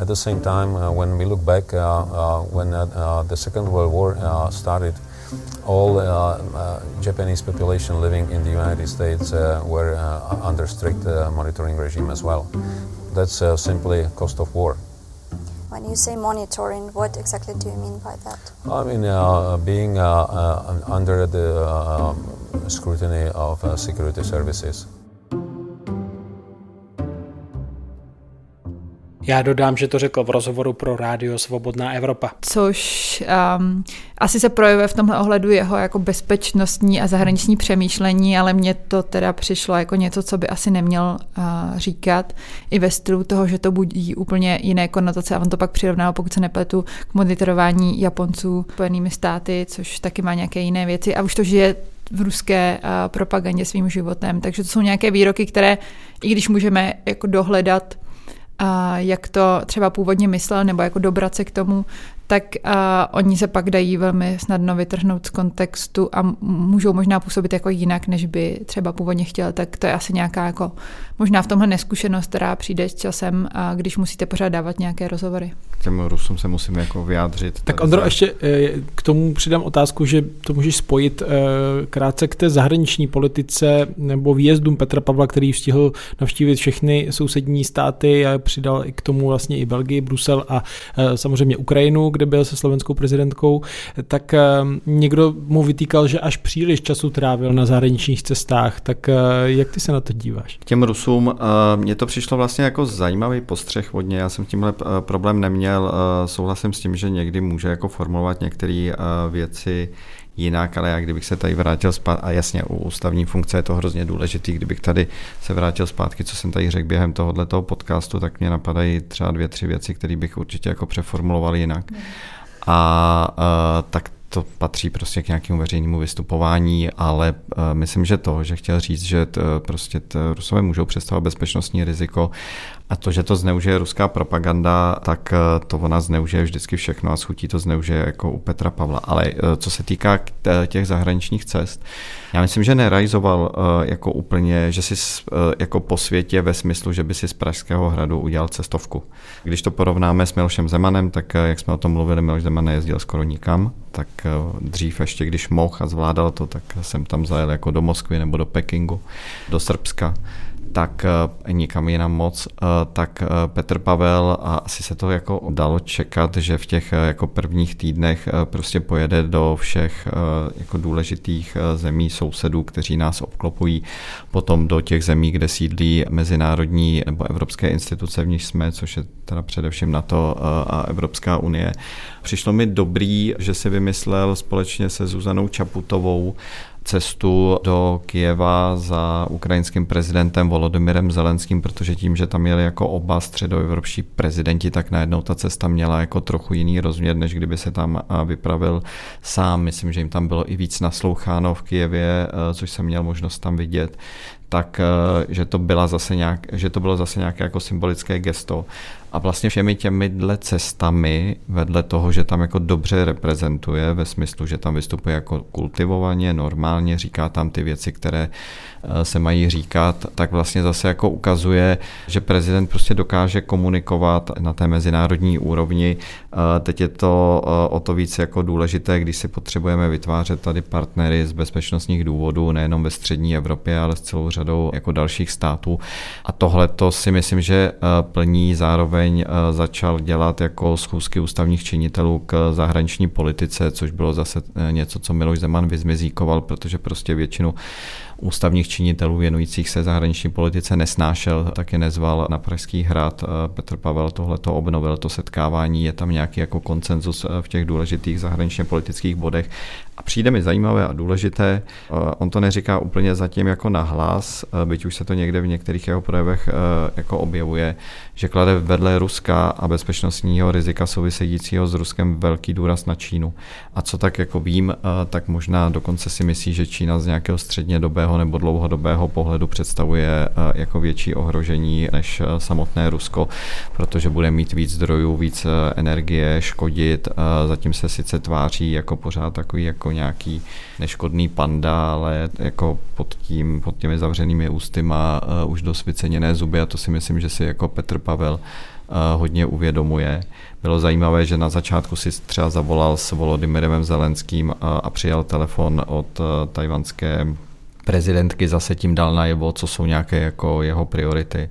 at the same time, when we look back, when the Second World War started, all Japanese population living in the United States were under strict monitoring regime as well. That's simply cost of war. When you say monitoring, what exactly do you mean by that? I mean, uh, being uh, uh, under the uh, scrutiny of uh, security services. Já dodám, že to řekl v rozhovoru pro Rádio Svobodná Evropa. Což um, asi se projevuje v tomhle ohledu jeho jako bezpečnostní a zahraniční přemýšlení, ale mně to teda přišlo jako něco, co by asi neměl uh, říkat. I ve stylu toho, že to budí úplně jiné konotace a on to pak přirovnal, pokud se nepletu, k monitorování Japonců spojenými státy, což taky má nějaké jiné věci a už to žije v ruské uh, propagandě svým životem. Takže to jsou nějaké výroky, které, i když můžeme jako dohledat jak to třeba původně myslel, nebo jako dobrat se k tomu, tak uh, oni se pak dají velmi snadno vytrhnout z kontextu a můžou možná působit jako jinak, než by třeba původně chtěl. Tak to je asi nějaká jako možná v tomhle neskušenost, která přijde s časem, a když musíte pořád dávat nějaké rozhovory. K těm Rusům se musím jako vyjádřit. Tak Ondro, za... ještě eh, k tomu přidám otázku, že to můžeš spojit eh, krátce k té zahraniční politice nebo výjezdům Petra Pavla, který stihl navštívit všechny sousední státy a přidal i k tomu vlastně i Belgii, Brusel a eh, samozřejmě Ukrajinu, kde byl se slovenskou prezidentkou, tak někdo mu vytýkal, že až příliš času trávil na zahraničních cestách. Tak jak ty se na to díváš? K těm Rusům, mně to přišlo vlastně jako zajímavý postřeh hodně. Já jsem tímhle problém neměl. Souhlasím s tím, že někdy může jako formulovat některé věci jinak, ale já kdybych se tady vrátil zpátky, a jasně u ústavní funkce je to hrozně důležitý, kdybych tady se vrátil zpátky, co jsem tady řekl během tohoto podcastu, tak mě napadají třeba dvě, tři věci, které bych určitě jako přeformuloval jinak. A, a tak to patří prostě k nějakému veřejnému vystupování, ale uh, myslím, že to, že chtěl říct, že t, prostě t, Rusové můžou představovat bezpečnostní riziko a to, že to zneužije ruská propaganda, tak uh, to ona zneužije vždycky všechno a schutí to zneužije jako u Petra Pavla. Ale uh, co se týká těch zahraničních cest, já myslím, že nerealizoval jako úplně, že si jako po světě ve smyslu, že by si z Pražského hradu udělal cestovku. Když to porovnáme s Milošem Zemanem, tak jak jsme o tom mluvili, Miloš Zeman nejezdil skoro nikam, tak dřív ještě, když mohl a zvládal to, tak jsem tam zajel jako do Moskvy nebo do Pekingu, do Srbska tak uh, nikam jinam moc, uh, tak uh, Petr Pavel a asi se to jako dalo čekat, že v těch jako prvních týdnech prostě pojede do všech jako důležitých zemí sousedů, kteří nás obklopují, potom do těch zemí, kde sídlí mezinárodní nebo evropské instituce, v nich jsme, což je teda především NATO a Evropská unie. Přišlo mi dobrý, že si vymyslel společně se Zuzanou Čaputovou cestu do Kijeva za ukrajinským prezidentem Volodymyrem Zelenským, protože tím, že tam jeli jako oba středoevropští prezidenti, tak najednou ta cesta měla jako trochu jiný rozměr, než kdyby se tam vypravil sám. Myslím, že jim tam bylo i víc nasloucháno v Kijevě, což jsem měl možnost tam vidět tak že to, byla zase nějak, že to bylo zase nějaké jako symbolické gesto. A vlastně všemi těmi dle cestami, vedle toho, že tam jako dobře reprezentuje, ve smyslu, že tam vystupuje jako kultivovaně, normálně, říká tam ty věci, které eh, se mají říkat, tak vlastně zase jako ukazuje, že prezident prostě dokáže komunikovat na té mezinárodní úrovni. Eh, teď je to eh, o to víc jako důležité, když si potřebujeme vytvářet tady partnery z bezpečnostních důvodů, nejenom ve střední Evropě, ale s celou řadou jako dalších států. A tohle to si myslím, že plní zároveň zároveň eh, začal dělat jako schůzky ústavních činitelů k zahraniční politice, což bylo zase eh, něco, co Miloš Zeman vyzmizíkoval, protože prostě většinu ústavních činitelů věnujících se zahraniční politice nesnášel, tak je nezval na Pražský hrad. Eh, Petr Pavel tohle to obnovil, to setkávání, je tam nějaký jako koncenzus v těch důležitých zahraničně politických bodech. A přijde mi zajímavé a důležité, on to neříká úplně zatím jako nahlas, byť už se to někde v některých jeho projevech jako objevuje, že klade vedle Ruska a bezpečnostního rizika souvisejícího s Ruskem velký důraz na Čínu. A co tak jako vím, tak možná dokonce si myslí, že Čína z nějakého střednědobého nebo dlouhodobého pohledu představuje jako větší ohrožení než samotné Rusko, protože bude mít víc zdrojů, víc energie, škodit. Zatím se sice tváří jako pořád takový jako nějaký neškodný panda, ale jako pod, tím, pod těmi zavřenými ústy má už dost vyceněné zuby a to si myslím, že si jako Petr Pavel eh, hodně uvědomuje. Bylo zajímavé, že na začátku si třeba zavolal s Volodymyrem Zelenským a, přijal telefon od eh, tajvanské prezidentky, zase tím dal najevo, co jsou nějaké jako jeho priority.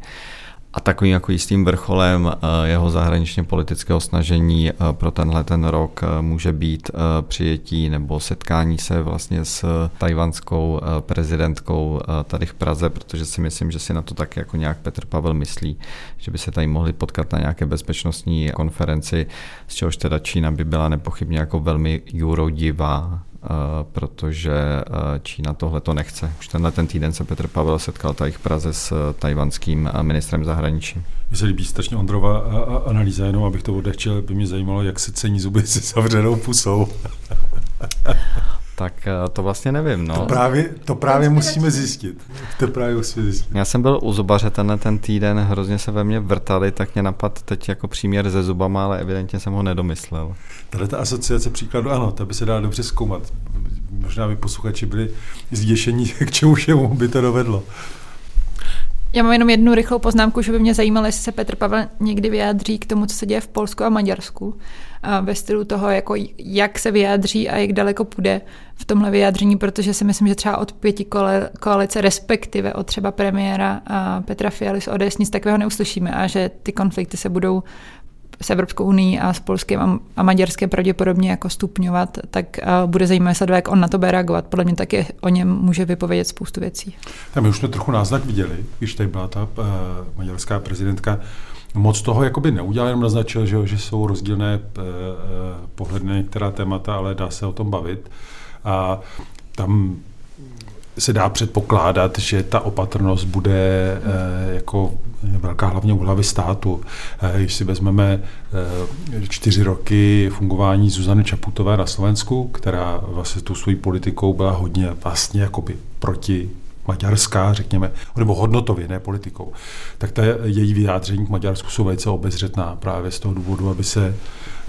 A takovým jako jistým vrcholem eh, jeho zahraničně politického snažení eh, pro tenhle ten rok eh, může být přijetí nebo setkání se vlastně s tajvanskou prezidentkou tady v Praze, protože si myslím, že si na to tak jako nějak Petr Pavel myslí, že by se tady mohli potkat na nějaké bezpečnostní konferenci, z čehož teda Čína by byla nepochybně jako velmi jurodivá protože Čína tohle to nechce. Už tenhle ten týden se Petr Pavel setkal tady v Praze s tajvanským ministrem zahraničí. Mně se líbí strašně Ondrova analýza, jenom abych to odehčil, by mě zajímalo, jak se cení zuby se zavřenou pusou. Tak eh, to vlastně nevím. No. To právě, to právě musíme zjistit. To právě musíme zjistit. Já jsem byl u zubaře tenhle ten týden, hrozně se ve mně vrtali, tak mě napad teď jako příměr ze zubama, ale evidentně jsem ho nedomyslel. Tahle ta asociace příkladu, ano, ta by se dala dobře zkoumat. Možná by posluchači byli zděšení, k čemu všemu by to dovedlo. Já mám jenom jednu rychlou poznámku, že by mě zajímalo, jestli se Petr Pavel někdy vyjádří k tomu, co se děje v Polsku a Maďarsku. Ve stylu toho, jako jak se vyjádří a jak daleko půjde v tomhle vyjádření, protože si myslím, že třeba od pěti koalice, respektive od třeba premiéra Petra Fialy z ODS nic takového neuslyšíme a že ty konflikty se budou s Evropskou unii a s Polskem a Maďarskem pravděpodobně jako stupňovat, tak bude zajímavé sledovat, jak on na to bude reagovat. Podle mě taky o něm může vypovědět spoustu věcí. Tam už jsme trochu náznak viděli, když tady byla ta uh, maďarská prezidentka, moc toho jakoby neudělal, jenom naznačil, že, že jsou rozdílné uh, pohledy na některá témata, ale dá se o tom bavit. A tam se dá předpokládat, že ta opatrnost bude eh, jako velká hlavně u hlavy státu. Eh, když si vezmeme eh, čtyři roky fungování Zuzany Čaputové na Slovensku, která vlastně tou svojí politikou byla hodně vlastně jakoby proti maďarská, řekněme, nebo hodnotově, ne politikou, tak ta její vyjádření k Maďarsku jsou velice obezřetná právě z toho důvodu, aby se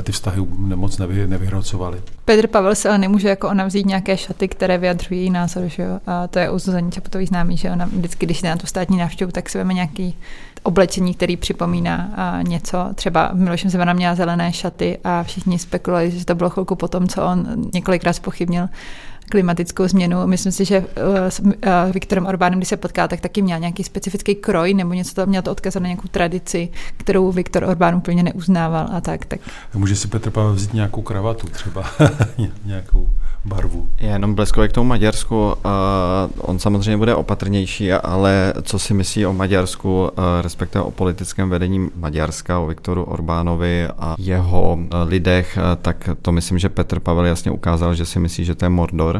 ty vztahy nemoc nevy, nevyhrocovaly. Petr Pavel se ale nemůže jako ona vzít nějaké šaty, které vyjadřují její názor, že jo? A to je u Zuzaní Čaputový známý, že ona vždycky, když jde na tu státní návštěvu, tak si veme nějaký oblečení, který připomíná a něco. Třeba Milošem Zemana měla zelené šaty a všichni spekulovali, že to bylo chvilku potom, co on několikrát spochybnil klimatickou změnu. Myslím si, že eh, s eh, Viktorem Orbánem, když se potká, tak taky měl nějaký specifický kroj nebo něco to, měl to odkazat na nějakou tradici, kterou Viktor Orbán úplně neuznával a tak. tak. Může si Petr Pavel vzít nějakou kravatu třeba, nějakou barvu. Já jenom bleskově k tomu Maďarsku. Uh, on samozřejmě bude opatrnější, ale co si myslí o Maďarsku, respektive o politickém vedení Maďarska, o Viktoru Orbánovi a jeho lidech, tak to myslím, že Petr Pavel jasně ukázal, že si myslí, že to je Mordor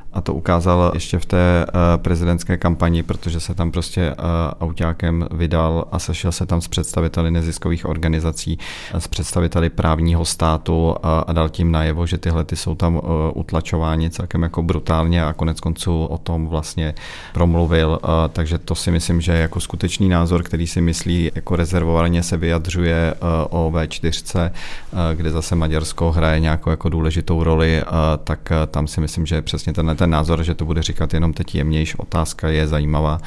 a to ukázal ještě v té uh, prezidentské kampani, protože se tam prostě uh, autákem vydal a sešel se tam s představiteli neziskových organizací, s představiteli právního státu a, dal tím najevo, že tyhle ty jsou tam utlačováni celkem jako brutálně a konec konců o tom vlastně promluvil, takže to si myslím, že jako skutečný názor, který si myslí jako rezervovaně se vyjadřuje o V4, uh, kde zase Maďarsko hraje nějakou jako důležitou roli, tak tam si myslím, že přesně tenhle ten názor, že to bude říkat jenom teď jemnější otázka, je zajímavá.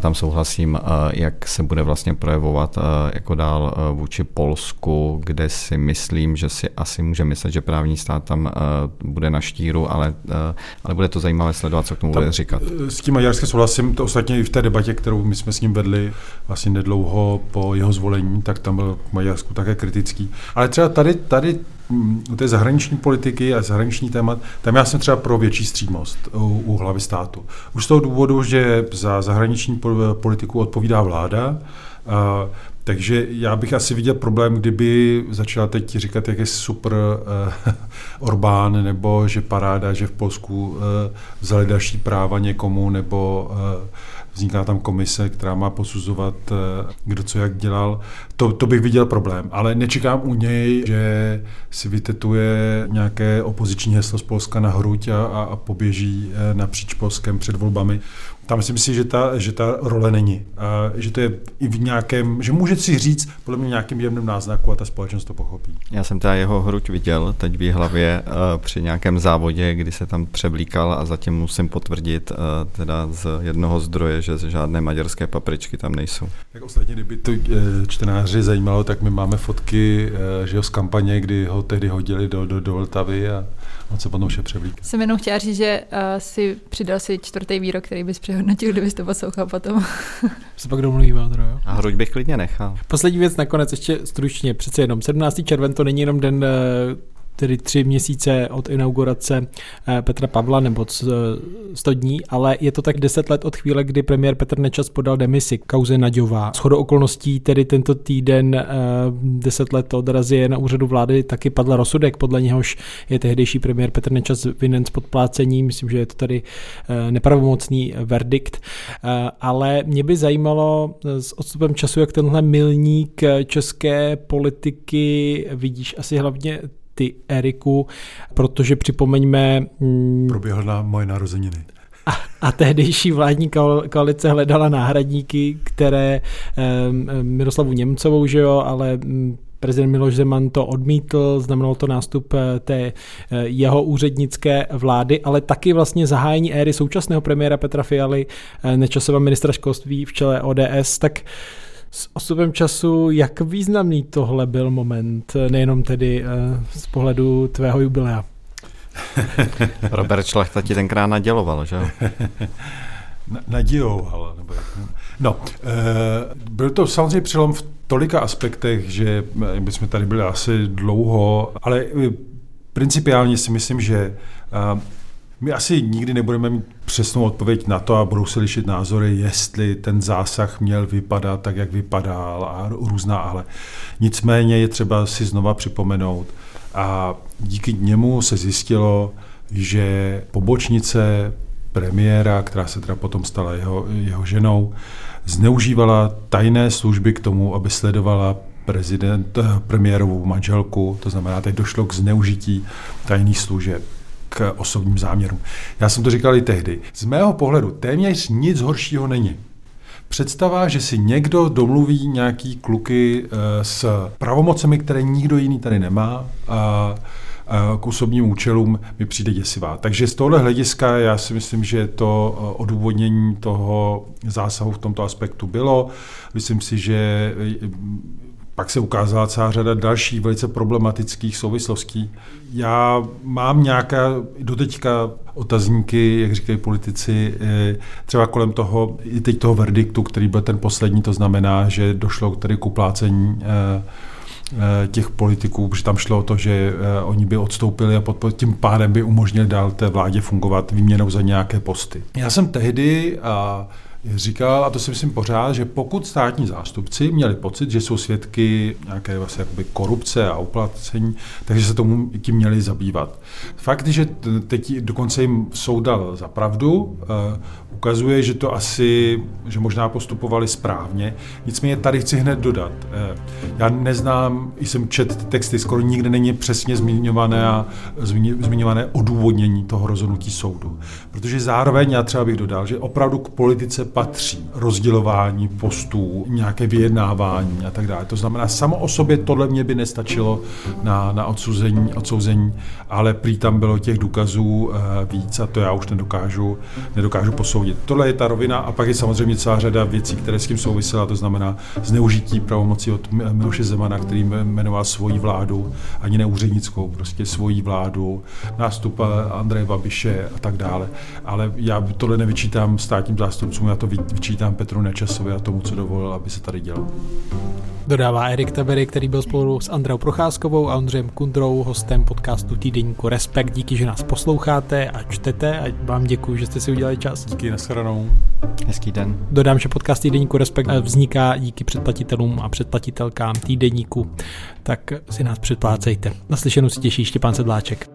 Tam souhlasím, jak se bude vlastně projevovat jako dál vůči Polsku, kde si myslím, že si asi může myslet, že právní stát tam bude na štíru, ale, ale bude to zajímavé sledovat, co k tomu tam, bude říkat. S tím Maďarskem souhlasím, to ostatně i v té debatě, kterou my jsme s ním vedli vlastně nedlouho po jeho zvolení, tak tam byl k Maďarsku také kritický. Ale třeba tady, tady u té zahraniční politiky a zahraniční témat, tam já jsem třeba pro větší střídmost u, u hlavy státu. Už z toho důvodu, že za zahraniční politiku odpovídá vláda, a, takže já bych asi viděl problém, kdyby začala teď říkat, jak je super uh, Orbán, nebo že paráda, že v Polsku uh, vzali další práva někomu, nebo uh, vzniká tam komise, která má posuzovat, eh, kdo co jak dělal. To, to bych viděl problém, ale nečekám u něj, že si vytetuje nějaké opoziční heslo z Polska na hruď a, a poběží eh, napříč Polskem před volbami. Tam si myslím, že ta, že ta role není. A že to je i v nějakém, že může si říct podle mě nějakým jemným náznaku a ta společnost to pochopí. Já jsem teda jeho hruď viděl teď v hlavě uh, při nějakém závodě, kdy se tam převlíkal a zatím musím potvrdit uh, teda z jednoho zdroje, že žádné maďarské papričky tam nejsou. Tak ostatně, kdyby to uh, čtenáři zajímalo, tak my máme fotky že z kampaně, kdy ho tehdy hodili do, do, do Vltavy a on se potom vše převlík. Jsem jenom chtěla říct, že uh, si přidal si čtvrtý výrok, který bys přehodnotil, kdybys to poslouchal potom. se pak domluvíme, jo. A hruď bych klidně nechal. Poslední věc nakonec ještě stručně, přece jenom 17. červen to není jenom den eh, tedy tři měsíce od inaugurace eh, Petra Pavla nebo 100 dní, ale je to tak 10 let od chvíle, kdy premiér Petr Nečas podal demisi kauze Naďová. Shodou okolností tedy tento týden 10 eh, let od razie na úřadu vlády taky padl rozsudek, podle něhož je tehdejší premiér Petr Nečas vinen z podplácení, myslím, že je to tady eh, nepravomocný verdikt, ale mě by zajímalo s odstupem času, jak tenhle milník české politiky vidíš asi hlavně ty, Eriku, protože připomeňme... Mm, Proběhl na moje narozeniny. A, a tehdejší vládní koalice hledala náhradníky, které um, Miroslavu Němcovou, že jo, ale um, prezident Miloš Zeman to odmítl, znamenalo to nástup eh, té eh, jeho úřednické vlády, ale taky vlastně zahájení éry současného premiéra Petra Fialy, eh, nečasová ministra školství v čele ODS, tak s osubem času, jak významný tohle byl moment, nejenom tedy z pohledu tvého jubilea? Robert Šlachta ti tenkrát naděloval, že jo? naděloval. Nebo jak, no, byl to samozřejmě přelom v tolika aspektech, že bychom tady byli asi dlouho, ale principiálně si myslím, že my asi nikdy nebudeme mít přesnou odpověď na to a budou se lišit názory, jestli ten zásah měl vypadat tak, jak vypadal a různá ale. Nicméně je třeba si znova připomenout a díky němu se zjistilo, že pobočnice premiéra, která se teda potom stala jeho, jeho ženou, zneužívala tajné služby k tomu, aby sledovala prezident, eh, premiérovou manželku, to znamená, teď došlo k zneužití tajných služeb k osobním záměrům. Já jsem to říkal i tehdy. Z mého pohledu téměř nic horšího není. Představa, že si někdo domluví nějaký kluky eh, s pravomocemi, které nikdo jiný tady nemá, a k osobním účelům mi přijde děsivá. Takže z tohohle hlediska já si myslím, že to eh, odůvodnění toho zásahu v tomto aspektu bylo. Myslím si, že eh, pak se ukázala celá řada dalších velice problematických souvislostí. Já mám nějaké doteďka otazníky, jak říkají politici, eh, třeba kolem toho, i teď toho verdiktu, který byl ten poslední, to znamená, že došlo tedy k uplácení Eh, těch politiků, protože tam šlo o to, že eh, oni by odstoupili a pod, tím pádem by umožnili dál té vládě fungovat výměnou za nějaké posty. Já jsem tehdy a říkal, a to si myslím pořád, že pokud státní zástupci měli pocit, že jsou svědky nějaké vlastně korupce a uplacení, takže se tomu tím měli zabývat. Fakt, že teď dokonce jim soud dal za pravdu, eh, ukazuje, že to asi, že možná postupovali správně. Nicméně tady chci hned dodat. Eh, já neznám, jsem čet ty texty, skoro nikde není přesně zmiňované, a, zmiňované odůvodnění toho rozhodnutí soudu. Protože zároveň já třeba bych dodal, že opravdu k politice patří rozdělování postů, nějaké vyjednávání a tak dále. To znamená, samo o sobě tohle mě by nestačilo na, na odsouzení, odsouzení, ale prý tam bylo těch důkazů uh, víc a to já už nedokážu, nedokážu posoudit. Tohle je ta rovina a pak je samozřejmě celá řada věcí, které s tím souvisela, to znamená zneužití pravomocí od Miloše Zemana, který jmenoval svoji vládu, ani neúřednickou, prostě svoji vládu, nástup Andreje Babiše a tak dále. Ale já tohle nevyčítám státním zástupcům, já to vyčítám Petru Nečasovi a tomu, co dovolil, aby se tady dělal. Dodává Erik Tabery, který byl spolu s Andreou Procházkovou a Ondřejem Kundrou, hostem podcastu Týdeníku Respekt. Díky, že nás posloucháte a čtete a vám děkuji, že jste si udělali čas. Díky, nashledanou. Hezký den. Dodám, že podcast Týdeníku Respekt vzniká díky předplatitelům a předplatitelkám Týdeníku, tak si nás předplácejte. Naslyšenou si těší Štěpán Sedláček.